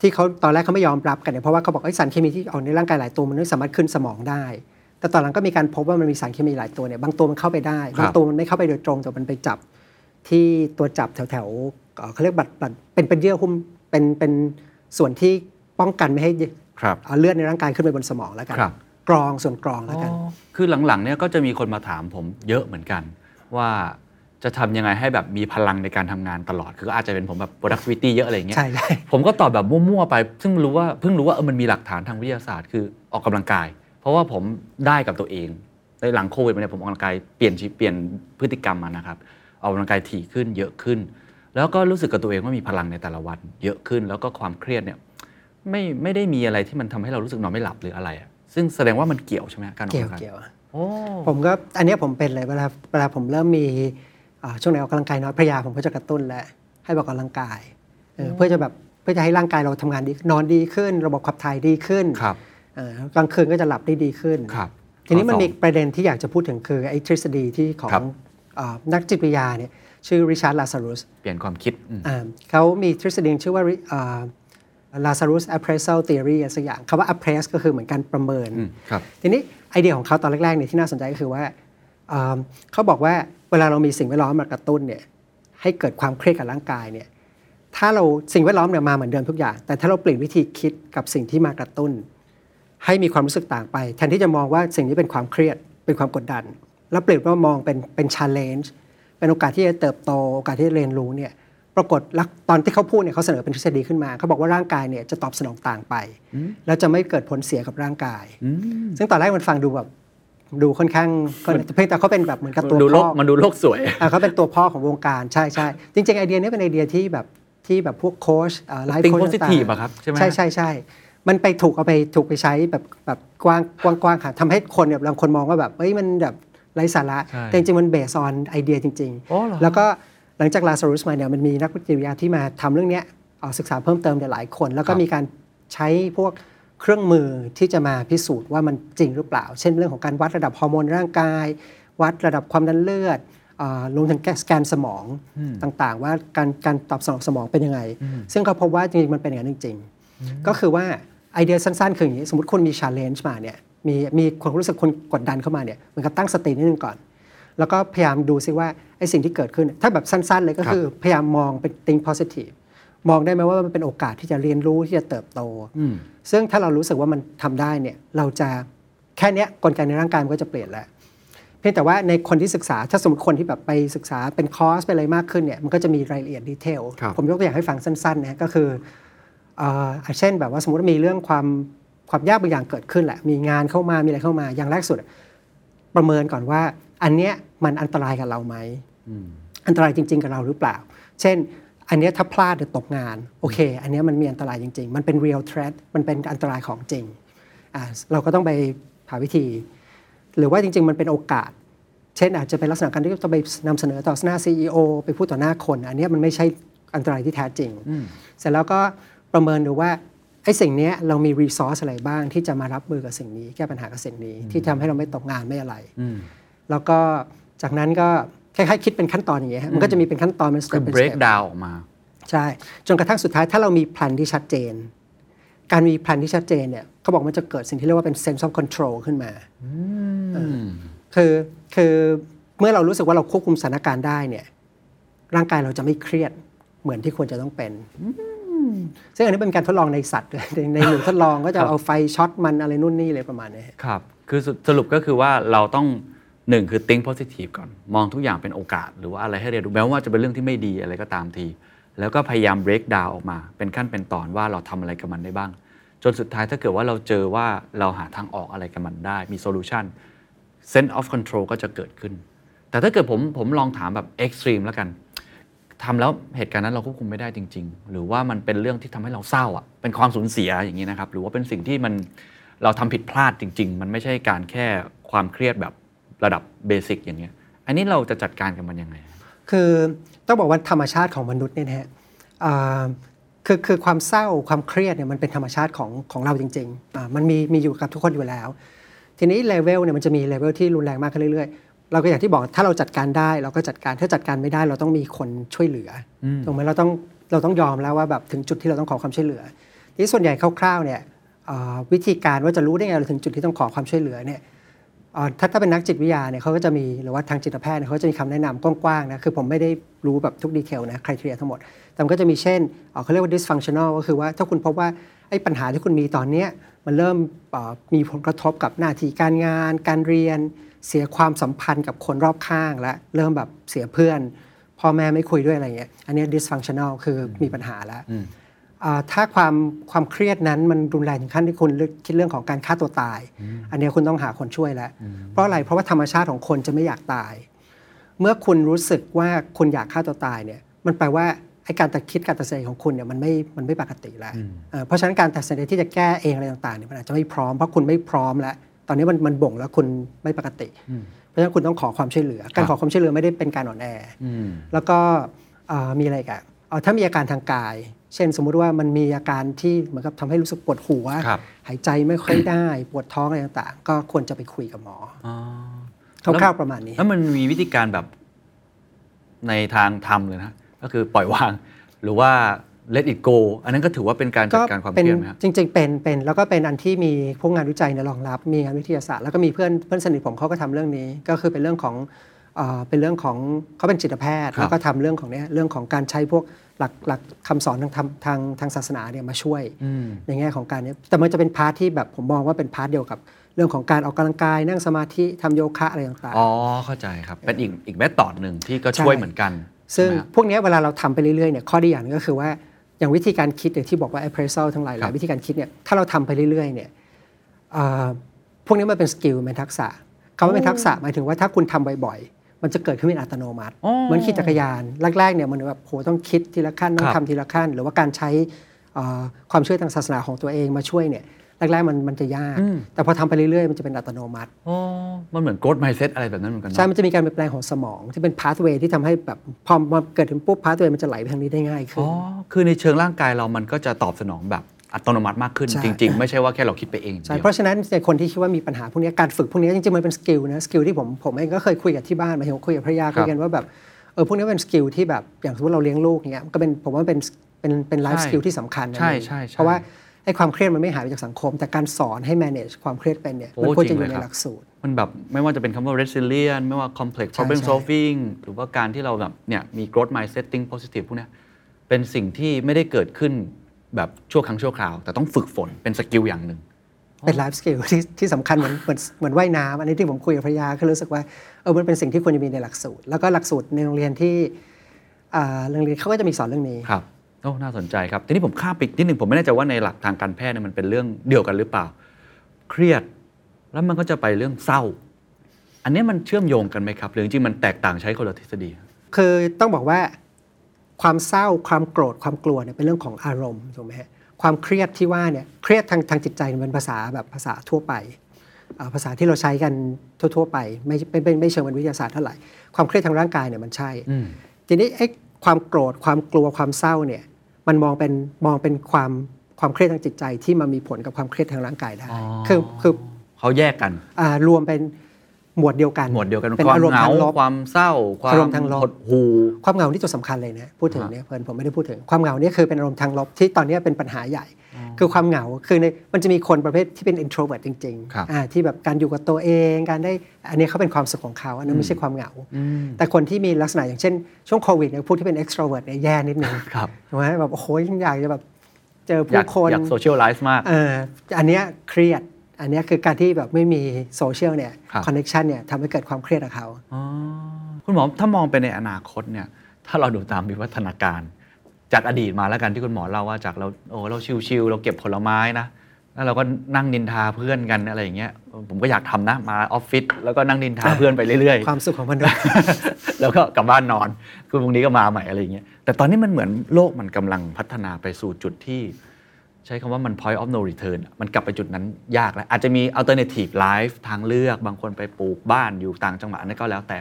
ที่เขาตอนแรกเขาไม่ยอมรับกันเนี่ยเพราะว่าเขาบอกไอ้สารเคมีที่ออกในร่างกายหลายตัวมันไม่สามารถขึ้นสมองได้ แต่ตอนหลังก็มีการพบว่ามันมีสารเคมีหลายตัวเนี่ยบางตัวมันเข้าไปได้ครับบางตัวมันไม่เข้าไปโดยตรงแต่มันไปจับที่ตัวจับแถวๆเอ่อเขาเรียกบัตรบัตรเป็นเป็นเยื่อหุ้มเป็นเป็นส่วนที่ป้องกันไม่ให้ครับเอาเลือดในร่างกายขึ้นไปบนสมองแล้วกันครับกรองส่วนกรองแล้วกันอ๋อคือหลังๆเนี่ยก็จะมีคนมาถามผมเยอะเหมือนกันว่า จะทำยังไงให้แบบมีพลังในการทำงานตลอด คืออาจจะเป็นผมแบบ productivity เยอะอะไรอย่างเงี้ยใช่ใช่ผมก็ตอบแบบมั่วๆไป ซึ่งรู้ว่าเพิ่งรู้ว่าเออมันมีหลักฐานทางวิทยาศาสตร์คือออกกำลังกาย เพราะว่าผมได้กับตัวเองในหลังโควิดมาเนี่ยผมออกกำลังกายเปลี่ยนชีวิตเปลี่ยนพฤติกรรมมานะครับออกกำลังกายถี่ขึ้นเยอะขึ้น แล้วก็รู้สึกกับตัวเองว่ามีพลังในแต่ละวันเยอะขึ้น แล้วก็ความเครียดเนี่ยไม่ไม่ได้มีอะไรที่มันทำให้เรารู้สึกนอนไม่หลับหรืออะไรอะซึ่งแสดงว่ามันเกี่ยวใช่ไหมฮะการออกเกี่ยวกำลังกายเกี่ยวโอ้ผมก็อันเนี้ยผมเป็นเลยเวลาเวลาผมเริ่มมีอ่า ช่วงไหนออกกำลังกายน้อยพระยาผมก็จะกระตุ้นแล้วให้ออกกำลังกายเออเพื่อจะแบบเพื่อจะให้ร่างกายเราทำงานดีนอนดีขึ้น ระบบขับถ่ายดีขึ้นครับเออกลางคืนก็จะหลับได้ดีขึ้นครับทีนี้มันข้อสองมีประเด็นที่อยากจะพูดถึงคือไอ้ทฤษฎีที่ของครับอ่านักจิตวิทยาเนี่ยชื่อริชาร์ดลาซารุสเปลี่ยนความคิดอืมอ่าเขามีทฤษฎีชื่อว่าลาซารุส appraisal theory อะไรสักอย่างคำว่า appraise ก็คือเหมือนการประเมินอืมครับทีนี้ไอเดียของเขาตอนแรกๆเนี่ยที่น่าสนใจก็คือว่าอ่าเขาบอกว่า เวลาเรามีสิ่งแวดล้อมมากระตุ้นเนี่ยให้เกิดความเครียดกับร่างกายเนี่ยถ้าเราสิ่งแวดล้อมเนี่ยมาเหมือนเดิมทุกอย่าง แต่ถ้าเราเปลี่ยนวิธีคิดกับสิ่งที่มากระตุ้น ให้มีความรู้สึกต่างไปแทนที่จะมองว่าสิ่งนี้เป็นความเครียดเป็นความกดดัน แล้วเปลี่ยนว่ามองเป็นเป็น challenge เป็นโอกาสที่จะเติบโตโอกาสที่จะเรียนรู้เนี่ยปรากฏลักตอนที่เขาพูดเนี่ยเขาเสนอเป็นทฤษฎีขึ้นมาเขาบอกว่าร่างกายเนี่ยจะตอบสนองต่างไป แล้วจะไม่เกิดผลเสียกับร่างกาย ซึ่งตอนแรกมันฟังดูแบบ ดูค่อนข้างก็เพียงแต่เขาเป็นแบบเหมือนกับตัวดูโลพ่กอมันดูโลกสวยอะเขาเป็นตัวพ่อของวงการใช่ใช่จริง ๆ ไอเดียนี้เป็นไอเดียที่แบบที่แบบพวกโค้ชlife coach think positive อะครับใช่ไหมใช่ใช่ใช่มันไปถูกเอาไปถูกไปใช้แบบแบบกว้างกว้างกว้างค่ะทำให้คนแบบบางคนมองว่าแบบเอ้ยมันแบบไร้สาระใช่แต่จริง ๆ มัน based on ไอเดียจริงอ๋อเหรอแล้วก็หลังจากลาซารุสมาเนี่ยมันมีนักวิทยาที่มาทำเรื่องเนี้ยเอาศึกษาเพิ่มเติมเนี่ยหลายคน แล้วก็มีการใช้พวก เครื่องมือที่จะมาพิสูจน์ว่ามันจริงหรือเปล่า เช่นเรื่องของการวัดระดับฮอร์โมนร่างกาย วัดระดับความดันเลือดอ่ารวมถึงสแกนสมองต่างๆ ว่าการการตอบสนองสมองเป็นยังไง ซึ่งเขาพบว่าจริงๆมันเป็นอย่างนั้นจริงๆ ก็คือว่าไอเดียสั้นๆ คืออย่างนี้ สมมติคุณมี challenge มาเนี่ยมีมีความรู้สึกคนกดดันเข้ามาเนี่ยเหมือนกับตั้งสตินิดนึงก่อน แล้วก็พยายามดูซิว่าไอ้สิ่งที่เกิดขึ้น ถ้าแบบสั้นๆ เลยก็คือพยายามมองเป็น think positive มองได้ไหมว่ามันเป็นโอกาสที่จะเรียนรู้ที่จะเติบโต ซึ่งถ้าเรารู้สึกว่ามันทำได้เนี่ยเราจะแค่เนี้ยกลไกในร่างกายมันก็จะเปลี่ยนแล้วเพียงแต่ว่าในคนที่ศึกษาถ้าสมมติคนที่แบบไปศึกษาเป็นคอร์สไปอะไรมากขึ้นเนี่ยมันก็จะมีรายละเอียด detail ครับผมยกตัวอย่างให้ฟังสั้นๆนะก็คือเอ่อเช่นแบบว่าสมมติว่ามีเรื่องความความยากบางอย่างเกิดขึ้นแหละมีงานเข้ามามีอะไรเข้ามาอย่างแรกสุด ประเมินก่อนว่า อันเนี้ยมันอันตรายกับเราไหมอันตรายจริง ๆ กับเราหรือเปล่า เช่น อันเนี้ยถ้าพลาดหรือตกงาน โอเค อันเนี้ยมันมีอันตรายจริง ๆ มันเป็น real threat มันเป็นอันตรายของจริงอ่าเราก็ต้องไปหาวิธี หรือว่าจริง ๆ มันเป็นโอกาส เช่นอาจจะเป็นลักษณะการที่ต้องไปนำเสนอต่อหน้า CEO ไปพูดต่อหน้าคน อันเนี้ยมันไม่ใช่อันตรายที่แท้จริง เสร็จแล้วก็ประเมินดูว่าไอ้สิ่งเนี้ยเรามี resource อะไรบ้างที่จะมารับมือกับสิ่งนี้ แก้ปัญหากับสิ่งนี้ที่ทำให้เราไม่ตกงานไม่อะไร แล้วก็จากนั้นก็ คล้ายๆคิดเป็นขั้นตอนอย่างเงี้ยฮะมันก็จะมีเป็นขั้นตอนเป็นสคืเต็อปเป็นส break เต็ป down ออกมา ใช่ จนกระทั่งสุดท้ายถ้าเรามีแผนที่ชัดเจน การมีแผนที่ชัดเจนเนี่ยเขาบอกมันจะเกิดสิ่งที่เรียกว่าเป็น sense of control ขึ้นมาเออคือคือเมื่อเรารู้สึกว่าเราควบคุมสถานการณ์ได้เนี่ย ร่างกายเราจะไม่เครียดเหมือนที่ควรจะต้องเป็นซึ่งอันนี้เป็นการทดลองในสัตว์ในในหนูทดลองก็จะเอาไฟช็อตมันอะไรนู่นนี่เลยประมาณนี้ครับ คือสสรุปก็คือว่าเราต้อง หนึ่งคือ think positive ก่อน มองทุกอย่างเป็นโอกาส หรือว่าอะไรให้เรียนรู้แม้ว่าจะเป็นเรื่องที่ไม่ดีอะไรก็ตามที แล้วก็พยายาม break down ออกมา เป็นขั้นเป็นตอนว่าเราทำอะไรกับมันได้บ้าง จนสุดท้ายถ้าเกิดว่าเราเจอว่าเราหาทางออกอะไรกับมันได้ มี solution sense of control ก็จะเกิดขึ้น แต่ถ้าเกิดผมผมลองถามแบบ extreme แล้วกันทำแล้วเหตุการณ์นั้นเราควบคุมไม่ได้จริง ๆ หรือว่ามันเป็นเรื่องที่ทำให้เราเศร้าอะเป็นความสูญเสียอย่างนี้นะครับหรือว่าเป็นสิ่งที่มันเราทำผิดพลาดจริง ๆ มันไม่ใช่การแค่ความเครียดแบบ ระดับเบสิกอย่างเงี้ย อันนี้เราจะจัดการกับมันยังไง คือต้องบอกว่าธรรมชาติของมนุษย์เนี่ยนะฮะอ่าคือคือความเศร้าความเครียดเนี่ยมันเป็นธรรมชาติของของเราจริงๆอ่ามันมีมีอยู่กับทุกคนอยู่แล้ว ทีนี้เลเวลเนี่ยมันจะมีเลเวลที่รุนแรงมากขึ้นเรื่อยๆ เราก็อย่างที่บอกถ้าเราจัดการได้เราก็จัดการถ้าจัดการไม่ได้เราต้องมีคนช่วยเหลืออถูกไหมเราต้องเราต้องยอมแล้วว่าแบบถึงจุดที่เราต้องขอความช่วยเหลือทีนี้ส่วนใหญ่คร่าวๆเนี่ยเอ่อวิธีการว่าจะรู้ได้ไงเราถึงจุดที่ต้องขอความช่วยเหลือเนี่ยเอ่อ ถ้าถ้าเป็นนักจิตวิทยาเนี่ยเขาก็จะมีหรือว่าทางจิตแพทย์เนี่ยเขาจะมีคำแนะนำกว้างๆนะคือผมไม่ได้รู้แบบทุกดีเทลนะคุณทีทั้งหมด แต่มันก็จะมีเช่นเเขาเรียกว่า dysfunctional ก็คือว่าถ้าคุณพบว่าไอ้ปัญหาที่คุณมีตอนเนี้ยมันเริ่มมีผลกระทบกับหน้าที่การงาน การเรียน เสียความสัมพันธ์กับคนรอบข้างและเริ่มแบบเสียเพื่อนพ่อแม่ไม่คุยด้วยอะไรเงี้ยอันนี้ dysfunctional คือมีปัญหาแล้ว ถ้าความความเครียดนั้นมันรุนแรงถึงขั้นที่คุณคิดเรื่องของการฆ่าตัวตาย อันเนี้ยคุณต้องหาคนช่วยแล้ว เพราะอะไรเพราะว่าธรรมชาติของคนจะไม่อยากตาย เมื่อคุณรู้สึกว่าคุณอยากฆ่าตัวตายเนี่ยมันแปลว่าไอ้การตัดคิดการตัดสินใจของคุณเนี่ยมันไม่มันไม่ปกติแล้วเอ่อเพราะฉะนั้นการตัดสินใจที่จะแก้เองอะไรต่างๆเนี่ยมันอาจจะไม่พร้อมเพราะคุณไม่พร้อมแล้วตอนนี้มันมันบ่งแล้วคุณไม่ปกติ เพราะฉะนั้นคุณต้องขอความช่วยเหลือ การขอความช่วยเหลือไม่ได้เป็นการอ่อนแออแล้วก็เอ่อมีอะไรอีกันเอาถ้ามีอาการทางกาย เช่นสมมุติว่ามันมีอาการที่เหมือนกับทำให้รู้สึกปวดหัว ครับหายใจไม่ค่อยได้ ปวดท้องอะไรต่างๆ ก็ควรจะไปคุยกับหมออ๋อคร่าวๆประมาณนี้ แล้วมันมีวิธีการแบบในทางธรรมเลยนะ ก็คือปล่อยวาง หรือว่า let it go อันนั้นก็ถือว่าเป็นการจัดการความเครียดไหมครับ จริงๆเป็นเป็นแล้วก็เป็นอันที่มีพวกงานวิจัยในยรองรับ มีงานวิทยาศาสตร์แล้วก็มีเพื่อนเพื่อนสนิทผมเขาก็ทำเรื่องนี้ ก็คือเป็นเรื่องของ เอ่อเป็นเรื่องของเขาเป็นจิตแพทย์ครับแล้วก็ทำเรื่องของเนี้ยเรื่องของการใช้พวกหลักหลักคำสอนทางธรรมทางทางศาสนาเนี่ยมาช่วยในแง่ของการเนี้ยแต่มันจะเป็น part ที่แบบผมมองว่าเป็น part เดียวกับเรื่องของการออกกำลังกายนั่งสมาธิทำโยคะอะไรต่างๆอ๋อเข้าใจครับเป็นอีกอีก method หนึ่งที่ก็ช่วยเหมือนกัน ซึ่งใช่ไหมฮะพวกเนี้ยเวลาเราทำไปเรื่อยๆเนี่ยข้อดีอย่างหนึงก็คือว่าอย่างวิธีการคิดอย่างที่บอกว่า appraisal ทั้งหลายหลายครับวิธีการคิดเนี่ยถ้าเราทำไปเรื่อยๆเนี่ยเอ่อพวกนี้มันเป็น skill เป็นทักษะคำว่าเป็นทักษะหมายถึงว่าถ้าคุณทำบ่อยๆ มันจะเกิดขึ้นเป็นอัตโนมัติอ๋อเหมือนขี่จักรยานแรกๆเนี่ยมันแบบโหต้องคิดทีละขั้นต้องครับทำทีละขั้น หรือว่าการใช้เอ่อความเชื่อทางศาสนาของตัวเองมาช่วยเนี่ยแรกๆมันมันจะยาก แต่พอทำไปเรื่อยๆ มันจะเป็นอัตโนมัติอ๋อมันเหมือน growth mindset อะไรแบบนั้นเหมือนกันเนอะใช่ มันจะมีการเปลี่ยนแปลงของสมอง ที่เป็น pathway ที่ทำให้แบบพอมาเกิดถึงปุ๊บ pathway มันจะไหลไปทางนี้ได้ง่ายขึ้น อ๋อคือในเชิงร่างกายเรามันก็จะตอบสนองแบบ อัตโนมัติมากขึ้น ใช่ จริง ๆ ไม่ใช่ว่าแค่เราคิดไปเองใช่ เดียว เพราะฉะนั้นในคนที่คิดว่ามีปัญหาพวกนี้การฝึกพวกนี้จริงๆมันเป็น skill นะ skill ที่ผมผมเองก็เคยคุยกับที่บ้านหมายถึงว่าคุยกับภรรยาครับคุยกันว่าแบบเออพวกนี้เป็น skill ที่แบบอย่างสมมติเราเลี้ยงลูกเงี้ยก็เป็นผมว่าเป็นเป็นเป็น life ใช่ skill ที่สำคัญนะใช่ใช่ใช่เพราะว่าไอ้ความเครียดมันไม่หายไปจากสังคม แต่การสอนให้ manage ความเครียดเป็นเนี่ยโอ้มันควรจะจริงอยู่เลยในครับ หลักสูตร มันแบบไม่ว่าจะเป็นคำว่า resilient ไม่ว่า complex ใช่ problem ใช่ solving หรือว่าการที่เราแบบเนี่ยมี growth mindset think positive พวกเนี้ยเป็นสิ่งที่ไม่ได้เกิดขึ้น แบบชั่วครั้งชั่วคราว แต่ต้องฝึกฝนเป็น skill อย่างหนึ่งเป็น life skill ที่ที่สำคัญเหมือนเหมือนเหมือนว่ายน้ำอันนี้ที่ผมคุยกับภรรยาคือรู้สึกว่าเออมันเป็นสิ่งที่ควรจะมีในหลักสูตร แล้วก็หลักสูตรในโรงเรียนที่อ่าโรงเรียนเขาก็จะมีสอนเรื่องนี้ครับโอ้น่าสนใจครับ ทีนี้ผมข้ามไปอีกนิดหนึ่งผมไม่แน่ใจว่าในหลักทางการแพทย์เนี่ยมันเป็นเรื่องเดียวกันหรือเปล่า เครียดแล้วมันก็จะไปเรื่องเศร้า อันนี้มันเชื่อมโยงกันไหมครับหรือจริงๆมันแตกต่างใช้คนละทฤษฎีคือต้องบอกว่า ความเศร้าความโกรธความกลัวเนี่ยเป็นเรื่องของอารมณ์ถูกไหมฮะความเครียดที่ว่าเนี่ยเครียดทางทางจิตใจเนี่ยเป็นภาษาแบบภาษาทั่วไปอ่าภาษาที่เราใช้กันทั่ว ๆ ไปไม่ไม่ไม่ไม่เชิงเป็นวิทยาศาสตร์เท่าไหร่ความเครียดทางร่างกายเนี่ยมันใช่อืมทีนี้ไอ้ความโกรธความกลัวความเศร้าเนี่ยมันมองเป็นมองเป็นความความเครียดทางจิตใจที่มามีผลกับความเครียดทางร่างกายได้อ๋อคือคือเขาแยกกันอ่ารวมเป็น หมวดเดียวกันหมวดเดียวกันเป็นความอารมณ์เหงาทางลบความเศร้า ความอารมณ์ทางลบหดหู่ความเหงาที่จุดสำคัญเลยนะพูดถึงเนี่ยเพื่อนผมไม่ได้พูดถึงความเหงาเนี่ยคือเป็นอารมณ์ทางลบที่ตอนนี้เป็นปัญหาใหญ่ คือความเหงาคือในมันจะมีคนประเภทที่เป็น introvert จริงครับๆอ่าที่แบบการอยู่กับตัวเองการได้อันนี้เขาเป็นความสุขของเขาอันนั้นไม่ใช่ความเหงา แต่คนที่มีลักษณะอย่างเช่น ช่วงโควิดเนี่ยพวกที่เป็น extrovert เนี่ยแย่นิดนึงครับใช่ไหมแบบโอ้โหอยากจะแบบเจออยาผู้กคนอยากโซเชียลไลฟ์มากเอออันเนี้ยเครียด อันเนี้ยคือการที่แบบไม่มีโซเชียลเนี่ยครับคอนเน t ชันเนี่ยทำให้เกิดความเครียดกับเขาอ๋อคุณหมอถ้ามองไปในอนาคตเนี่ยถ้าเราดูตามวิวัฒนาการ จากอดีตมาแล้วกันที่คุณหมอเล่าว่าจากเราโอ้เราชิวๆเราเก็บผลไม้นะแล้วเราก็นั่งนินทาเพื่อนกันอะไรอย่างเงี้ยผมก็อยากทำนะมาออฟฟิศแล้วก็นั่งนินทาเพื่อนไปเรื่อยๆ ความสุขของมนุษย์แล้วก็กลับบ้านนอน คือพรุ่งนี้ก็มาใหม่อะไรอย่างเงี้ยแต่ตอนนี้มันเหมือนโลกมันกำลังพัฒนาไปสู่จุดที่ ใช้คำว่ามัน point of no return มันกลับไปจุดนั้นยากแล้ว อาจจะมี alternative life ทางเลือกบางคนไปปลูกบ้านอยู่ต่างจังหวัดนั่นก็แล้วแต่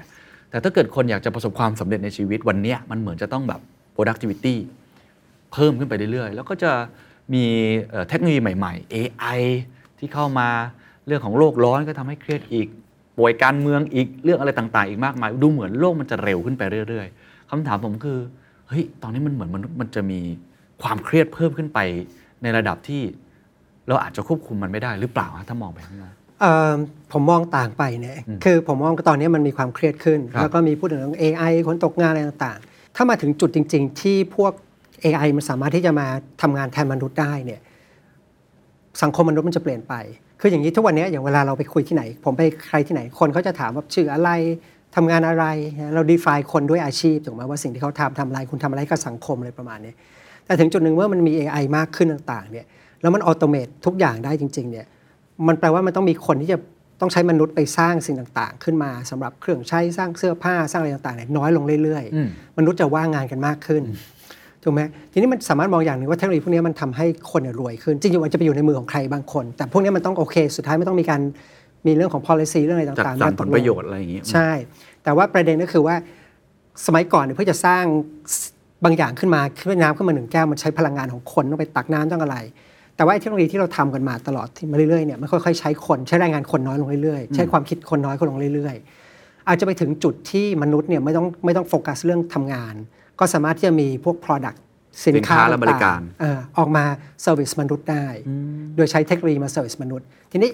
แต่ถ้าเกิดคนอยากจะประสบความสำเร็จในชีวิตวันนี้มันเหมือนจะต้องแบบ productivity เพิ่มขึ้นไปเรื่อยๆ แล้วก็จะมีเทคโนโลยีใหม่ ๆ AI ที่เข้ามาเรื่องของโลกร้อนก็ทำให้เครียดอีก ป่วยการเมืองอีกเรื่องอะไรต่างๆ อีกมากมาย ดูเหมือนโลกมันจะเร็วขึ้นไปเรื่อย ๆคำถามผมคือเฮ้ยตอนนี้มันเหมือนมนุษย์มันจะมีความเครียดเพิ่มขึ้นไป ในระดับที่เราอาจจะควบคุมมันไม่ได้หรือเปล่าฮะถ้ามองไปข้างหน้าเอ่อผมมองต่างไปเนี่ยคือผมมองตอนนี้มันมีความเครียดขึ้นครับแล้วก็มีพูดถึงเรื่อง AI คนตกงานอะไรต่างๆ ถ้ามาถึงจุดจริง ๆ ที่พวก AI มันสามารถที่จะมาทำงานแทนมนุษย์ได้เนี่ยสังคมมนุษย์มันจะเปลี่ยนไป คืออย่างนี้ทุกวันนี้อย่างเวลาเราไปคุยที่ไหน ผมไปใครที่ไหนคนเขาจะถามว่าชื่ออะไรทำงานอะไรนะเรา define คนด้วยอาชีพถูกไหมว่าสิ่งที่เขาทำทำอะไรคุณทำอะไรกับสังคมอะไรประมาณนี้ แต่ถึงจุดหนึ่งเมื่อมันมี AI มากขึ้นต่างๆเนี่ยแล้วมันออโตเมตทุกอย่างได้จริงๆเนี่ยมันแปลว่ามันต้องมีคนที่จะต้องใช้มนุษย์ไปสร้างสิ่งต่างๆ ขึ้นมาสำหรับเครื่องใช้สร้างเสื้อผ้าสร้างอะไรต่างๆเนี่ยน้อยลงเรื่อยอืมๆมนุษย์จะว่างงานกันมากขึ้นถูกไหมทีนี้มันสามารถมองอย่างหนึ่งว่าเทคโนโลยีพวกนี้มันทำให้คนเนี่ยรวยขึ้น จริงๆมันจะไปอยู่ในมือของใครบางคน แต่พวกนี้มันต้องโอเค สุดท้ายไม่ต้องมีการมีเรื่องของ policy เรื่องอะไรจัดต่างๆสรรมีผกาลตกงประโยชน์อะไรอย่างนี้ใช่ แต่ว่าประเด็นก็คือว่าสมัยก่อนเนี่ยเพื่อจะสร้าง บางอย่างขึ้นมาขึ้นน้ำขึ้นมาหนึ่งแก้วมันใช้พลังงานของคนต้องไปตักน้ำต้องอะไร แต่ว่าไอ้เทคโนโลยีที่เราทำกันมาตลอดที่มาเรื่อยๆเนี่ยมันค่อยๆใช้คนใช้แรงงานคนน้อยลงเรื่อยๆ ใช้ความคิดคนน้อยลงเรื่อย ๆ อาจจะไปถึงจุดที่มนุษย์เนี่ยไม่ต้องไม่ต้องโฟกัสเรื่องทำงาน ก็สามารถที่จะมีพวก product สินสินค้าค้าและบริการต่งๆเอ่อออกมาservice มนุษย์ได้ โดยใช้เทคโนโลยีมา service มนุษย์ ทีนี้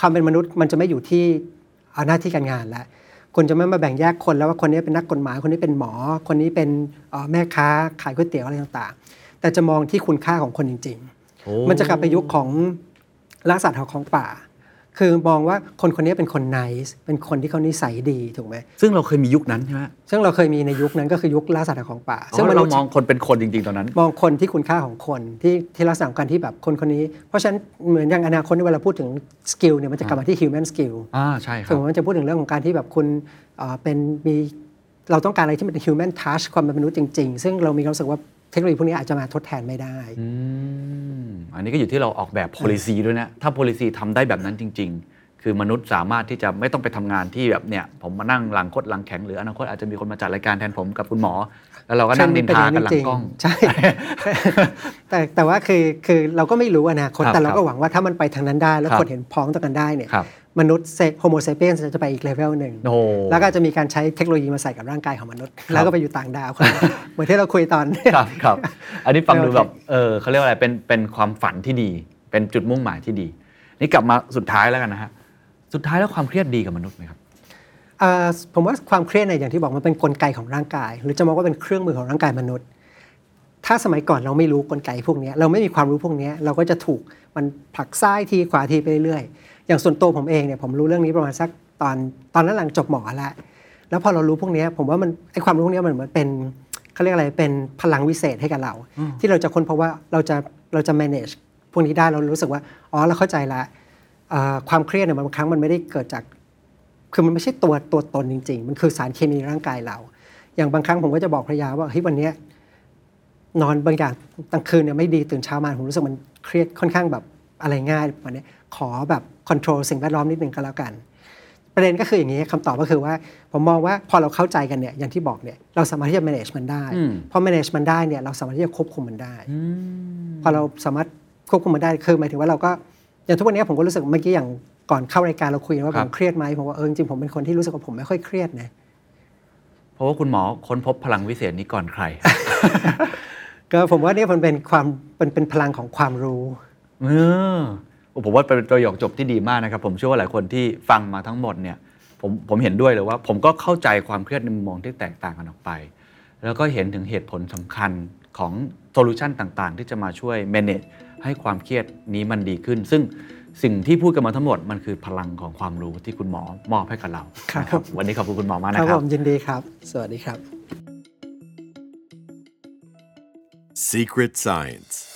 ความเป็นมนุษย์มันจะไม่อยู่ที่เอาหน้าที่การงานแล้ว คุณจะไม่มาแบ่งแยกคนแล้วว่าคนนี้เป็นนักกฎหมาย คนนี้เป็นหมอ คนนี้เป็นเอ่อแม่ค้าขายก๋วยเตี๋ยวอะไรต่างๆ แต่จะมองที่คุณค่าของคนจริงโอ้ๆมันจะกลับไปยุคของล่าสัตว์ของป่า คือมองว่าคนคนนี้เป็นคน nice เป็นคนที่เขานิสัยดีถูกไหมซึ่งเราเคยมียุคนั้นใช่ไหมซึ่งเราเคยมีในยุคนั้นก็คือยุคล่าสัตว์ของป่า ซึ่ซึ่งงเราษย์มองคนเป็นคนจริงๆตอนนั้น มองคนที่คุณค่าของคนที่ที่ลักษณะของการที่แบบคนคนนี้ เพราะฉะนั้นเหมือนอย่างอนาคตเวลาพูดถึงสกิลเนี่ยมันจะกลับมาที่ human skill อ่าใช่คถึรับงมันจะพูดถึงเรื่องของการที่แบบคุณเอ่อเป็นมีเราต้องการอะไรที่มันเป็น human touch ความเป็นมนุษย์จริง ๆ ซึ่งเรามีความรู้สึกว่าเทคโนโลยีพวกนี้อาจจะมาทดแทนไม่ได้อืมอันนี้ก็อยู่ที่เราออกแบบ policy ด้วยนะ ถ้า policy ทำได้แบบนั้นจริง ๆ คือมนุษย์สามารถที่จะไม่ต้องไปทำงานที่แบบเนี่ย ผมมานั่งหลังคดหลังแข็งหรืออนาคตอาจจะมีคนมาจัดรายการแทนผมกับคุณหมอ แล้วเราก็นั่งนินทากันหลังกล้อง ใช่ แต่แต่ว่าคือคือเราก็ไม่รู้อนาคตครับแต่เราคก็รับหวังว่าถ้ามันไปทางนั้นได้ แล้วครับคนเห็นพ้องต้องกันได้เนี่ยครับ มนุษย์โฮโมเซเปียนจะไปอีกเลเวลหนึ่งโอ้โหแล้วก็จะมีการใช้เทคโนโลยีมาใส่กับร่างกายของมนุษย์ แล้วก็ไปอยู่ต่างดาวคนเดียวเหมือนที่เราคุยตอนครับครับอันนี้ฟังดูโอเคแบบเออเขาเรียกว่าอะไรเป็นเป็นความฝันที่ดี เป็นจุดมุ่งหมายที่ดี นี่กลับมาสุดท้ายแล้วกันนะฮะสุดท้ายแล้วความเครียดดีกับมนุษย์ไหมครับเอ่อผมว่าความเครียดเนี่ยอย่างที่บอกมันเป็นกลไกของร่างกาย หรือจะมองว่าเป็นเครื่องมือของร่างกายมนุษย์ ถ้าสมัยก่อนเราไม่รู้กลไกพวกเนี้ยเราไม่มีความรู้พวกเนี้ยเราก็จะถูกมันผลักซ้ายทีขวาทีไปเรื่อยๆ อย่างส่วนตัวผมเองเนี่ยผมรู้เรื่องนี้ประมาณสักตอนตอนนั้นหลังจบหมอแล้วแล้วพอเรารู้พวกเนี้ยผมว่ามันไอความรู้พวกเนี้ยมันเหมือนเป็นเขาเรียกอะไรเป็นพลังวิเศษให้กับเรา ที่เราจะค้นพบว่าเราจะเราจะ manage พวกนี้ได้เรารู้สึกว่าอ๋อเราเข้าใจละเอ่อความเครียดเนี่ยบางครั้งมันไม่ได้เกิดจากคือมันไม่ใช่ตัวตัวตนจริง ๆ มันคือสารเคมีในร่างกายเรา อย่างบางครั้งผมก็จะบอกภรรยาว่าเฮ้ยวันเนี้ยนอนบางอย่างกลางคืนเนี่ยไม่ดีตื่นเช้ามาผมรู้สึกมันเครียดค่อนข้างแบบ อะไรง่ายวันนี้ขอแบบคอนโทรลสิ่งแวดล้อมนิดนึงก็แล้วกัน ประเด็นก็คืออย่างนี้คำตอบก็คือว่า ผมมองว่าพอเราเข้าใจกันเนี่ยอย่างที่บอกเนี่ยเราสามารถที่จะ manage มันได้อืมพอ manage มันได้เนี่ยเราสามารถที่จะควบคุมมันได้พอเราสามารถควบคุมมันได้คือหมายถึงว่าเราก็อย่างทุกวันนี้ผมก็รู้สึกเมื่อกี้อย่างก่อนเข้ารายการเราคุยกันว่าครัผบมเครียดไหมผมว่าเออจริงๆผมเป็นคนที่รู้สึกว่าผมไม่ค่อยเครียดนะเพราะว่าคุณหมอค้นพบพลังวิเศษนี้ก่อนใคร ก็ผมว่าเนี่ยมันเป็นความเป็นเป็นพลังของความรู้ เออผมว่าเป็นประโยคจบที่ดีมากนะครับ ผมเชื่อว่าหลายคนที่ฟังมาทั้งหมดเนี่ยผมผมเห็นด้วยเลยว่า ผมก็เข้าใจความเครียดในมุมมองที่แตกต่างกันออกไป แล้วก็เห็นถึงเหตุผลสำคัญของ solution ต่างๆ ที่จะมาช่วย manage ให้ความเครียดนี้มันดีขึ้น ซึ่งสิ่งที่พูดกันมาทั้งหมดมันคือพลังของความรู้ที่คุณหมอมอบให้กับเราครับนะวันนี้ขอบคุณคุณหมอมากนะครับครับผมยินดีครับ สวัสดีครับ Secret Sauce.